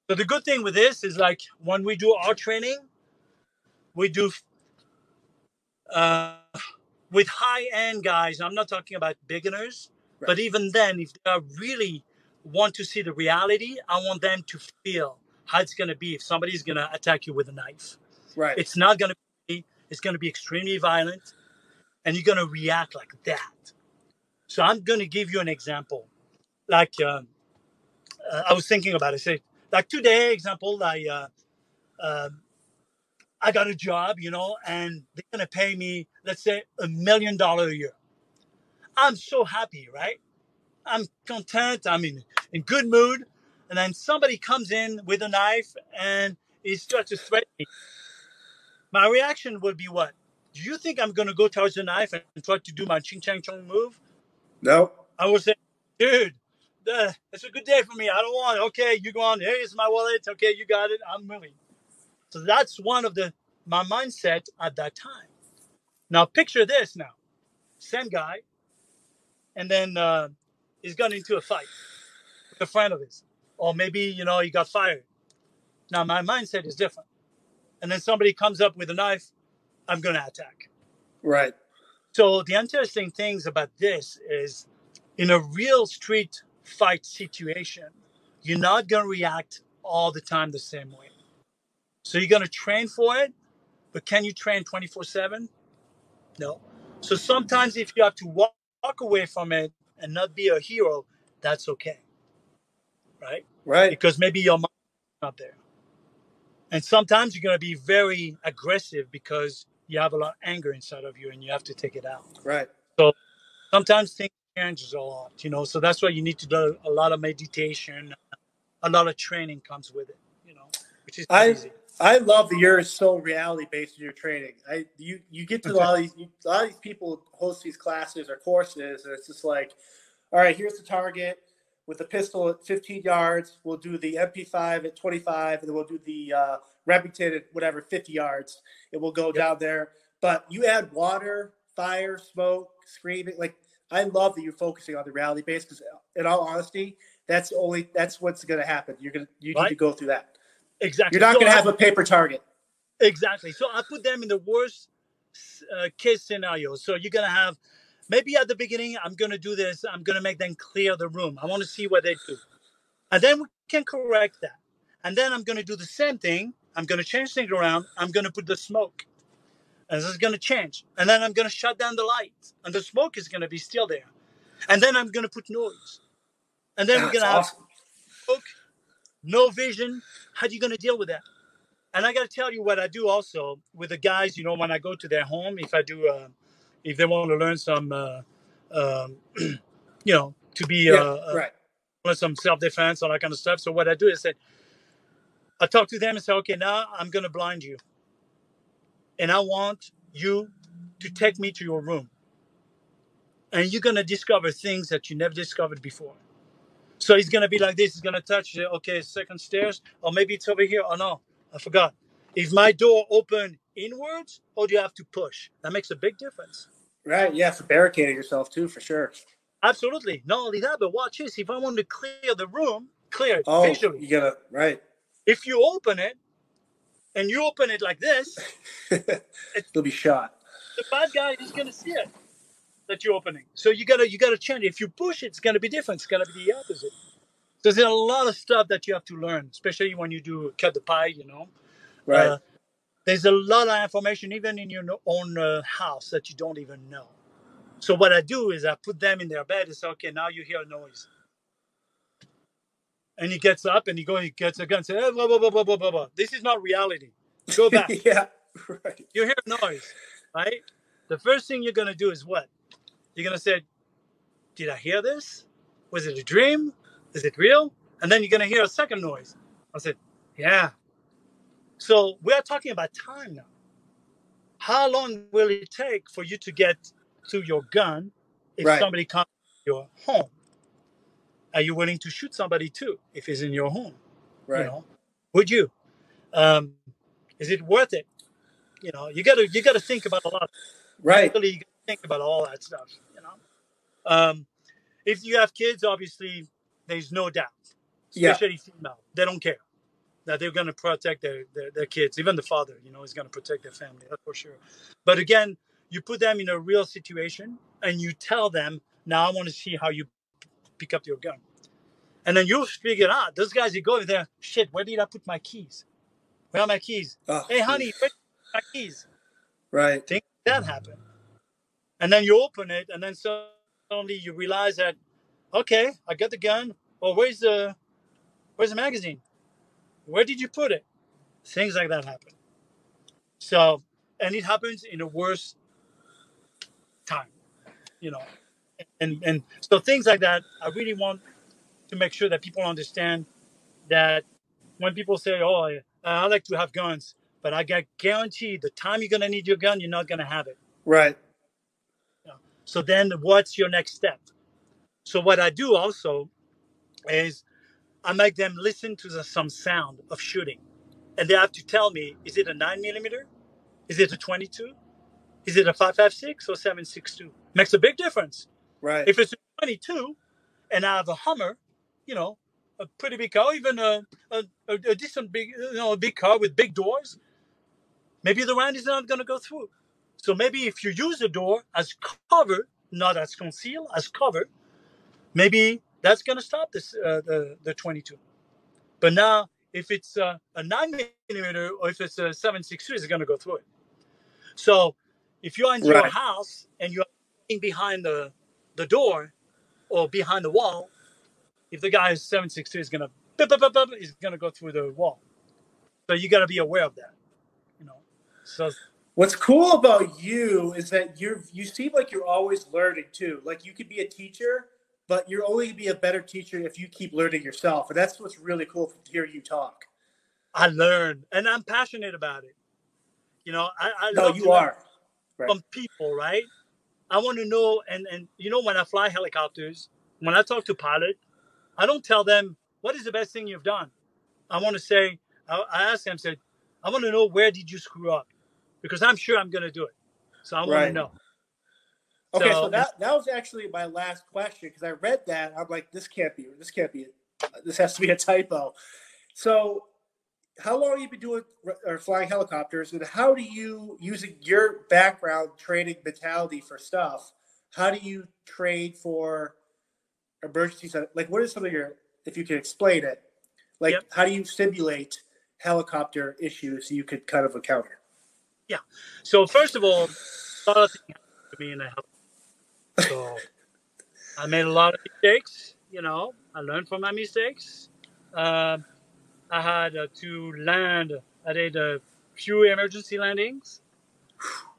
So the good thing with this is like when we do our training, we do uh, with high end guys. I'm not talking about beginners, Right. but even then, if they are really want to see the reality, I want them to feel how it's going to be if somebody's going to attack you with a knife. Right. It's not going to be. It's going to be extremely violent, and you're going to react like that. So I'm going to give you an example. Like uh, uh, I was thinking about it. Say, like today, example, I uh, uh, I got a job, you know, and they're gonna pay me, let's say, a million dollar a year. I'm so happy, right? I'm content. I'm in in good mood, and then somebody comes in with a knife and he starts to threaten me. My reaction would be what? Do you think I'm gonna go towards the knife and try to do my ching chang chong move? no. I would say, dude, uh, it's a good day for me. I don't want it. Okay, you go on. Here's my wallet. Okay, you got it. I'm willing. So that's one of the my mindset at that time. Now picture this now. Same guy. And then uh, he's got into a fight with a friend of his. Or maybe, you know, he got fired. Now my mindset is different. And then somebody comes up with a knife, I'm gonna attack. Right. So the interesting things about this is in a real street fight situation, you're not going to react all the time the same way. So you're going to train for it, but can you train 24 7? No. So sometimes if you have to walk, walk away from it and not be a hero, that's okay. Right? Right. Because maybe your mind is not there. And sometimes you're going to be very aggressive because you have a lot of anger inside of you and you have to take it out Right. So sometimes things changes a lot, you know. So that's why you need to do a lot of meditation. A lot of training comes with it, you know, which is I easy. I love that you're so reality based in your training. I you you get to a lot of these a lot of these people host these classes or courses, and it's just like, all right, here's the target with the pistol at 15 yards. We'll do the MP5 at 25, and then we'll do the uh, Remington at whatever 50 yards, and we'll go yep. down there. But you add water, fire, smoke, screaming. Like I love that you're focusing on the reality base because, in all honesty, that's only that's what's going to happen. You're gonna you right. need to go through that. Exactly. You're not so going to have a paper target. Exactly. So I put them in the worst uh, case scenario. So you're going to have maybe at the beginning, I'm going to do this. I'm going to make them clear the room. I want to see what they do. And then we can correct that. And then I'm going to do the same thing. I'm going to change things around. I'm going to put the smoke. And this is going to change. And then I'm going to shut down the lights. And the smoke is going to be still there. And then I'm going to put noise. And then That's we're going to awesome. have smoke no vision. How are you going to deal with that? And I got to tell you what I do also with the guys. You know, when I go to their home, if I do, uh, if they want to learn some, uh, um, you know, to be yeah, uh, right. learn some self defense, all that kind of stuff. So what I do is say, I talk to them and say, okay, now I'm going to blind you, and I want you to take me to your room, and you're going to discover things that you never discovered before. So he's gonna be like this. He's gonna touch it. Okay, second stairs, or maybe it's over here. Oh no, I forgot. Is my door open inwards, or do you have to push? That makes a big difference. Right. Yeah, for barricading yourself too, for sure. Absolutely. Not only that, but watch this. If I want to clear the room, clear it oh, visually. You gotta right. If you open it, and you open it like this, it'll be shot. The bad guy is gonna see it that you're opening. So you gotta you gotta change. If you push, it's gonna be different. It's gonna be the opposite. So there's a lot of stuff that you have to learn, especially when you do cut the pie. You know, right? Uh, there's a lot of information even in your own uh, house that you don't even know. So what I do is I put them in their bed and say, okay, now you hear a noise. And he gets up and he goes, he gets a gun and says, hey, blah, blah, blah, blah, blah, blah, blah. This is not reality. Go back. yeah, right. You hear a noise, right? The first thing you're going to do is what? You're going to say, Did I hear this? Was it a dream? Is it real? And then you're going to hear a second noise. I said, Yeah. So we are talking about time now. How long will it take for you to get to your gun if right. somebody comes to your home? Are you willing to shoot somebody too if it's in your home? Right. You know, would you? Um, is it worth it? You know, you gotta you gotta think about a lot. Right. Really, think about all that stuff. You know, um, if you have kids, obviously there's no doubt, especially yeah. female, they don't care that they're going to protect their, their, their kids. Even the father, you know, is going to protect their family. That's for sure. But again, you put them in a real situation and you tell them, now I want to see how you pick up your gun. And then you'll figure out those guys, you go there, shit, where did I put my keys? Where are my keys? Oh, hey, honey, where are my keys? Right. Think that happen and then you open it, and then suddenly you realize that, okay, I got the gun. Well, where's the where's the magazine? Where did you put it? Things like that happen. So, and it happens in the worst time, you know, and and so things like that. I really want to make sure that people understand that when people say, "Oh, I, I like to have guns," but I get guaranteed the time you're gonna need your gun, you're not gonna have it. Right. So then what's your next step? So what I do also is I make them listen to the, some sound of shooting. And they have to tell me, is it a nine millimeter? Is it a 22? Is it a 556 or 762? Makes a big difference. Right. If it's a 22 and I have a Hummer, you know, a pretty big car, even a, a, a decent big, you know, a big car with big doors, maybe the round is not going to go through. So maybe if you use the door as cover, not as conceal, as cover, maybe that's going to stop this uh, the the 22. But now, if it's uh, a nine millimeter or if it's a 7.62, it's going to go through it. So if you're in right. your house and you're behind the the door or behind the wall, if the guy is seven six two, is going to he's going to go through the wall. So you got to be aware of that. You know, so What's cool about you is that you're you seem like you're always learning too. Like you could be a teacher, but you're only to be a better teacher if you keep learning yourself. And that's what's really cool to hear you talk. I learn, and I'm passionate about it. You know, I, I No, you are. Right. from people, right? I want to know, and and you know, when I fly helicopters, when I talk to pilot, I don't tell them what is the best thing you've done. I want to say, I, I ask them, said, I want to know where did you screw up, because I'm sure I'm going to do it. So I want to know. Okay, so So- that that was actually my last question because I read that I'm like, this can't be, this can't be, this has to be a typo. So, how long have you been doing or flying helicopters, and how do you, using your background training mentality for stuff, how do you train for emergencies? Like, what is some of your, if you can explain it, like, Yep. how do you simulate helicopter issues you could kind of encounter? So first of all, a lot of things happened to me in the helicopter. So I made a lot of mistakes. You know, I learned from my mistakes. Um I had uh, to land. I did a few emergency landings.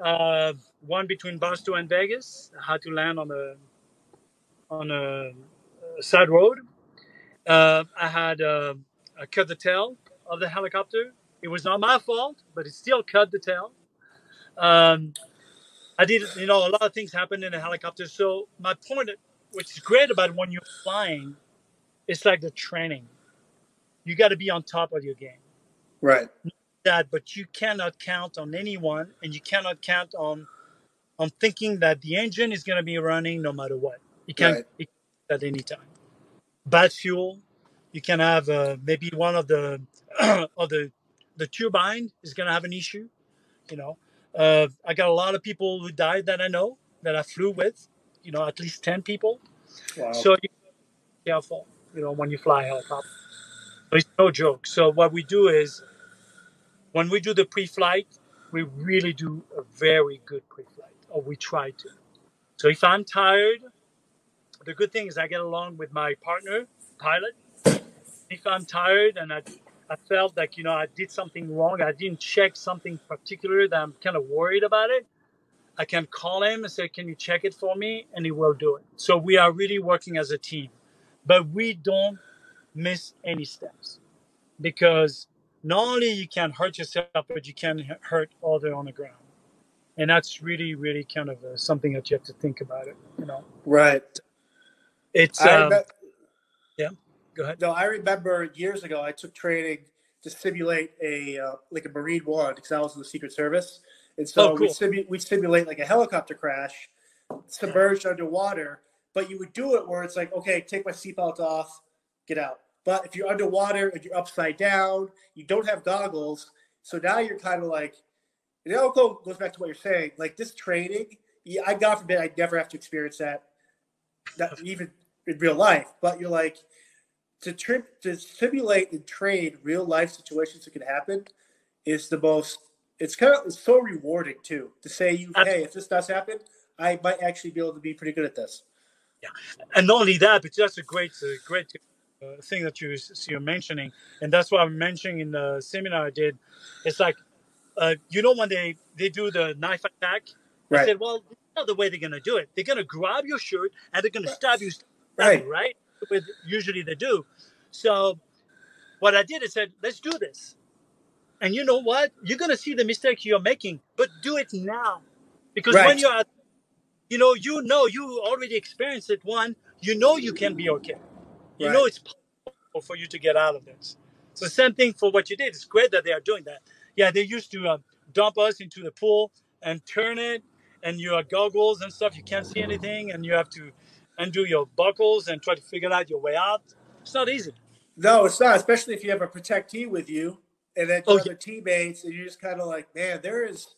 Uh, one between Boston and Vegas. I had to land on a on a, uh side road. Uh, I had uh, I cut the tail of the helicopter. It was not my fault, but it still cut the tail. Um, I did, you know, a lot of things happened in a helicopter. So my point, which is great about when you're flying, it's like the training. You got to be on top of your game. Right. That, but you cannot count on anyone, and you cannot count on on thinking that the engine is going to be running no matter what. You can't Right. it, at any time. Bad fuel. You can have uh, maybe one of the of the the turbine is going to have an issue. You know, uh, I got a lot of people who died that I know that I flew with. You know, at least ten people. Wow. So you be careful, you know, when you fly a helicopter. But it's no joke. So what we do is when we do the pre-flight, we really do a very good pre-flight, or we try to. So if I'm tired, the good thing is I get along with my partner, pilot. If I'm tired and I, I felt like, you know, I did something wrong, I didn't check something particular that I'm kind of worried about it, I can call him and say, Can you check it for me? And he will do it. So we are really working as a team. But we don't miss any steps because not only you can hurt yourself, but you can hurt other on the ground. And that's really, really kind of uh, something that you have to think about it. You know, right. it's I um, remem- go ahead. No, I remember years ago I took training to simulate a uh, like a Marine One because I was in the Secret Service, and so Oh, we simu- we simulate like a helicopter crash, submerged underwater. But you would do it where it's like, okay, take my seatbelt off, get out. But if you're underwater and you're upside down, you don't have goggles, so now you're kind of like, and it all goes back to what you're saying. Like this training, yeah, I God forbid I'd never have to experience that, that even in real life. But you're like, to tri- to simulate and train real life situations that could happen is the most it's kind of it's so rewarding too to say you hey if this does happen i might actually be able to be pretty good at this Yeah, and not only that, but that's a great, uh, great uh, thing that you you're mentioning, and that's what I'm mentioning in the seminar I did. It's like, uh, you know, when they they do the knife attack, Right. I said, well, not the way they're gonna do it. They're gonna grab your shirt and they're gonna Right. stab you, stab Right. you, right? With usually they do. So, what I did is said, let's do this. And you know what? You're gonna see the mistake you're making, but do it now, because when you're at you know, you know, you already experienced it. One, you know, you can be okay. You know, it's possible for you to get out of this. So, same thing for what you did. It's great that they are doing that. Yeah, they used to uh, dump us into the pool and turn it, and your goggles and stuff. You can't see anything, and you have to undo your buckles and try to figure out your way out. It's not easy. no it's not especially if you have a protectee with you and then Oh, two other teammates and you're just kind of like man there is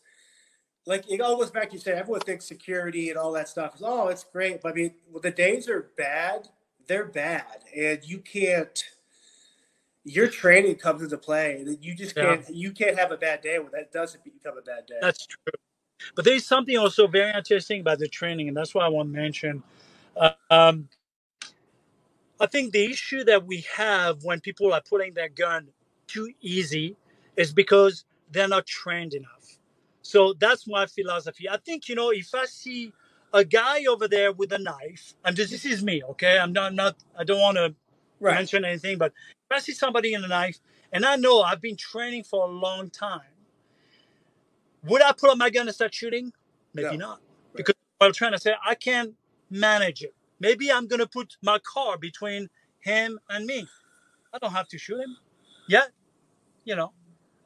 like it all goes back you said everyone thinks security and all that stuff is oh it's great but i mean well, the days are bad they're bad and you can't your training comes into play you just Yeah. can't you can't have a bad day when that doesn't become a bad day That's true. But there is something also very interesting about the training, and that's why I want to mention. Um, I think the issue that we have when people are putting their gun too easy is because they're not trained enough. So that's my philosophy. I think you know if I see a guy over there with a knife, and this, this is me, okay? I'm not, not I don't want to right mention anything, but if I see somebody in a knife and I know I've been training for a long time. Would I put up my gun and start shooting? Maybe No. not. Because what I'm trying to say, I can't manage it. Maybe I'm gonna put my car between him and me. I don't have to shoot him yet, you know.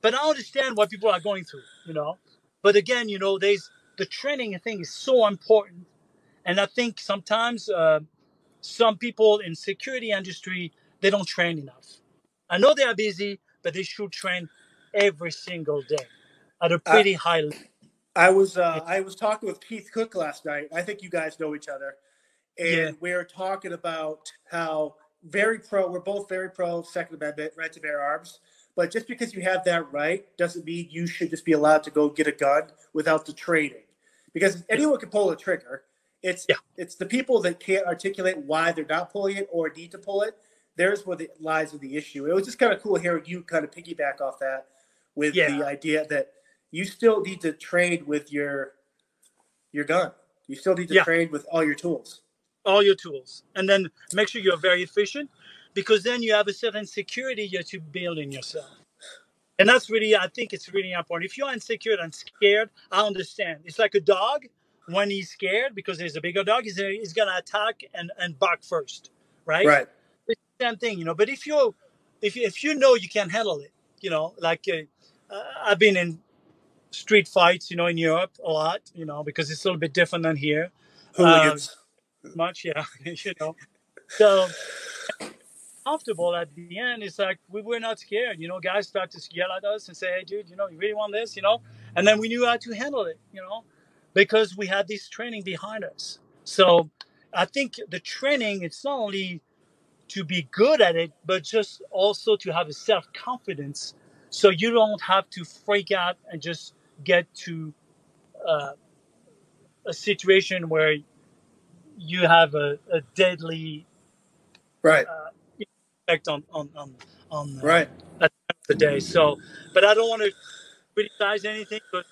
But I understand what people are going through, you know. But again, you know, there's the training thing is so important, and I think sometimes uh, some people in security industry they don't train enough. I know they are busy, but they should train every single day at a pretty high level. I was uh, I was talking with Keith Cook last night. I think you guys know each other, and Yeah. we were talking about how very pro. We're both very pro Second Amendment, right to bear arms. But just because you have that right doesn't mean you should just be allowed to go get a gun without the training, because anyone can pull a trigger. It's Yeah. it's the people that can't articulate why they're not pulling it or need to pull it. There's where the lies of the issue. It was just kind of cool hearing you kind of piggyback off that with Yeah. the idea that you still need to trade with your your gun. You still need to Yeah. train with all your tools. all your tools and then make sure you're very efficient because then you have a certain security you have to build in yourself and that's really i think it's really important if you're insecure and scared i understand it's like a dog when he's scared because there's a bigger dog he's, he's gonna attack and, and bark first right Right. it's the same thing you know but if you if you, if you know you can handle it you know like uh, uh, i've been in street fights you know in europe a lot you know because it's a little bit different than here Hooligans. Um, much, yeah, you know. So comfortable at the end. It's like we were not scared. You know, guys start to yell at us and say, "Hey, dude, you know, you really want this?" You know, and then we knew how to handle it. You know, because we had this training behind us. So I think the training it's not only to be good at it, but just also to have a self confidence, so you don't have to freak out and just get to uh, a situation where you have a, a deadly right. effect on on on, on uh, Right. the day. So, but I don't want to criticize anything, but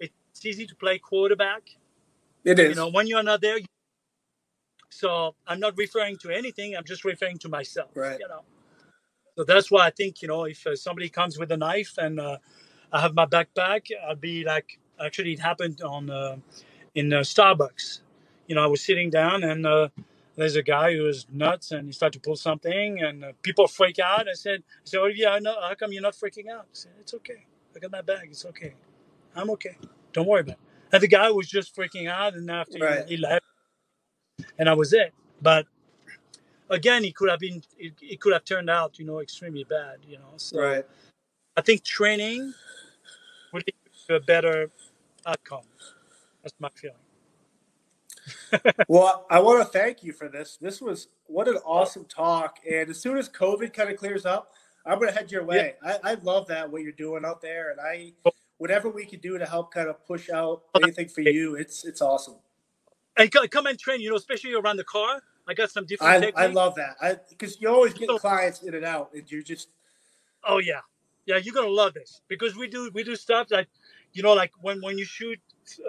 it's easy to play quarterback. It is. You know, when you're not there. So I'm not referring to anything. I'm just referring to myself. Right. You know. So that's why I think you know if uh, somebody comes with a knife and uh, I have my backpack, I'll be like. Actually, it happened on uh, in uh, Starbucks. You know, I was sitting down and uh, there's a guy who was nuts and he started to pull something and uh, people freak out. I said, I said, Olivier, I know, how come you're not freaking out? I said, it's okay. I got my bag. It's okay. I'm okay. Don't worry about it. And the guy was just freaking out and after he- he, left and I was it. But again, it could have been, it, it could have turned out, you know, extremely bad, you know. So right. I think training would lead to a better outcome. That's my feeling. Well, I want to thank you for this. This was what an awesome talk. And as soon as COVID kind of clears up, I'm going to head your way. I, I love that what you're doing out there, and I whatever we can do to help kind of push out anything for you, it's it's awesome. And come and train, you know, especially around the car. I got some different I. I love that. I because you always get clients in and out, and you're just Oh yeah, yeah. You're gonna love this because we do we do stuff that, you know, like when when you shoot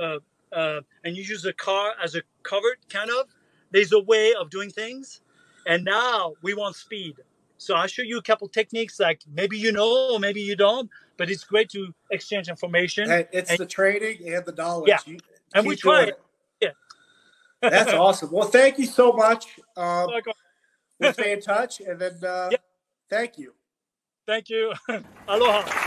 uh, uh, and you use a car as a cover, kind of. There's a way of doing things, and now we want speed. So I'll show you a couple techniques, like maybe you know, or maybe you don't, but it's great to exchange information. hey, it's And- the training and the knowledge. Yeah. You And we try it. Yeah. That's awesome. Well, thank you so much. Um, Like, we'll stay in touch, and then uh, Yeah. thank you. Thank you. Aloha.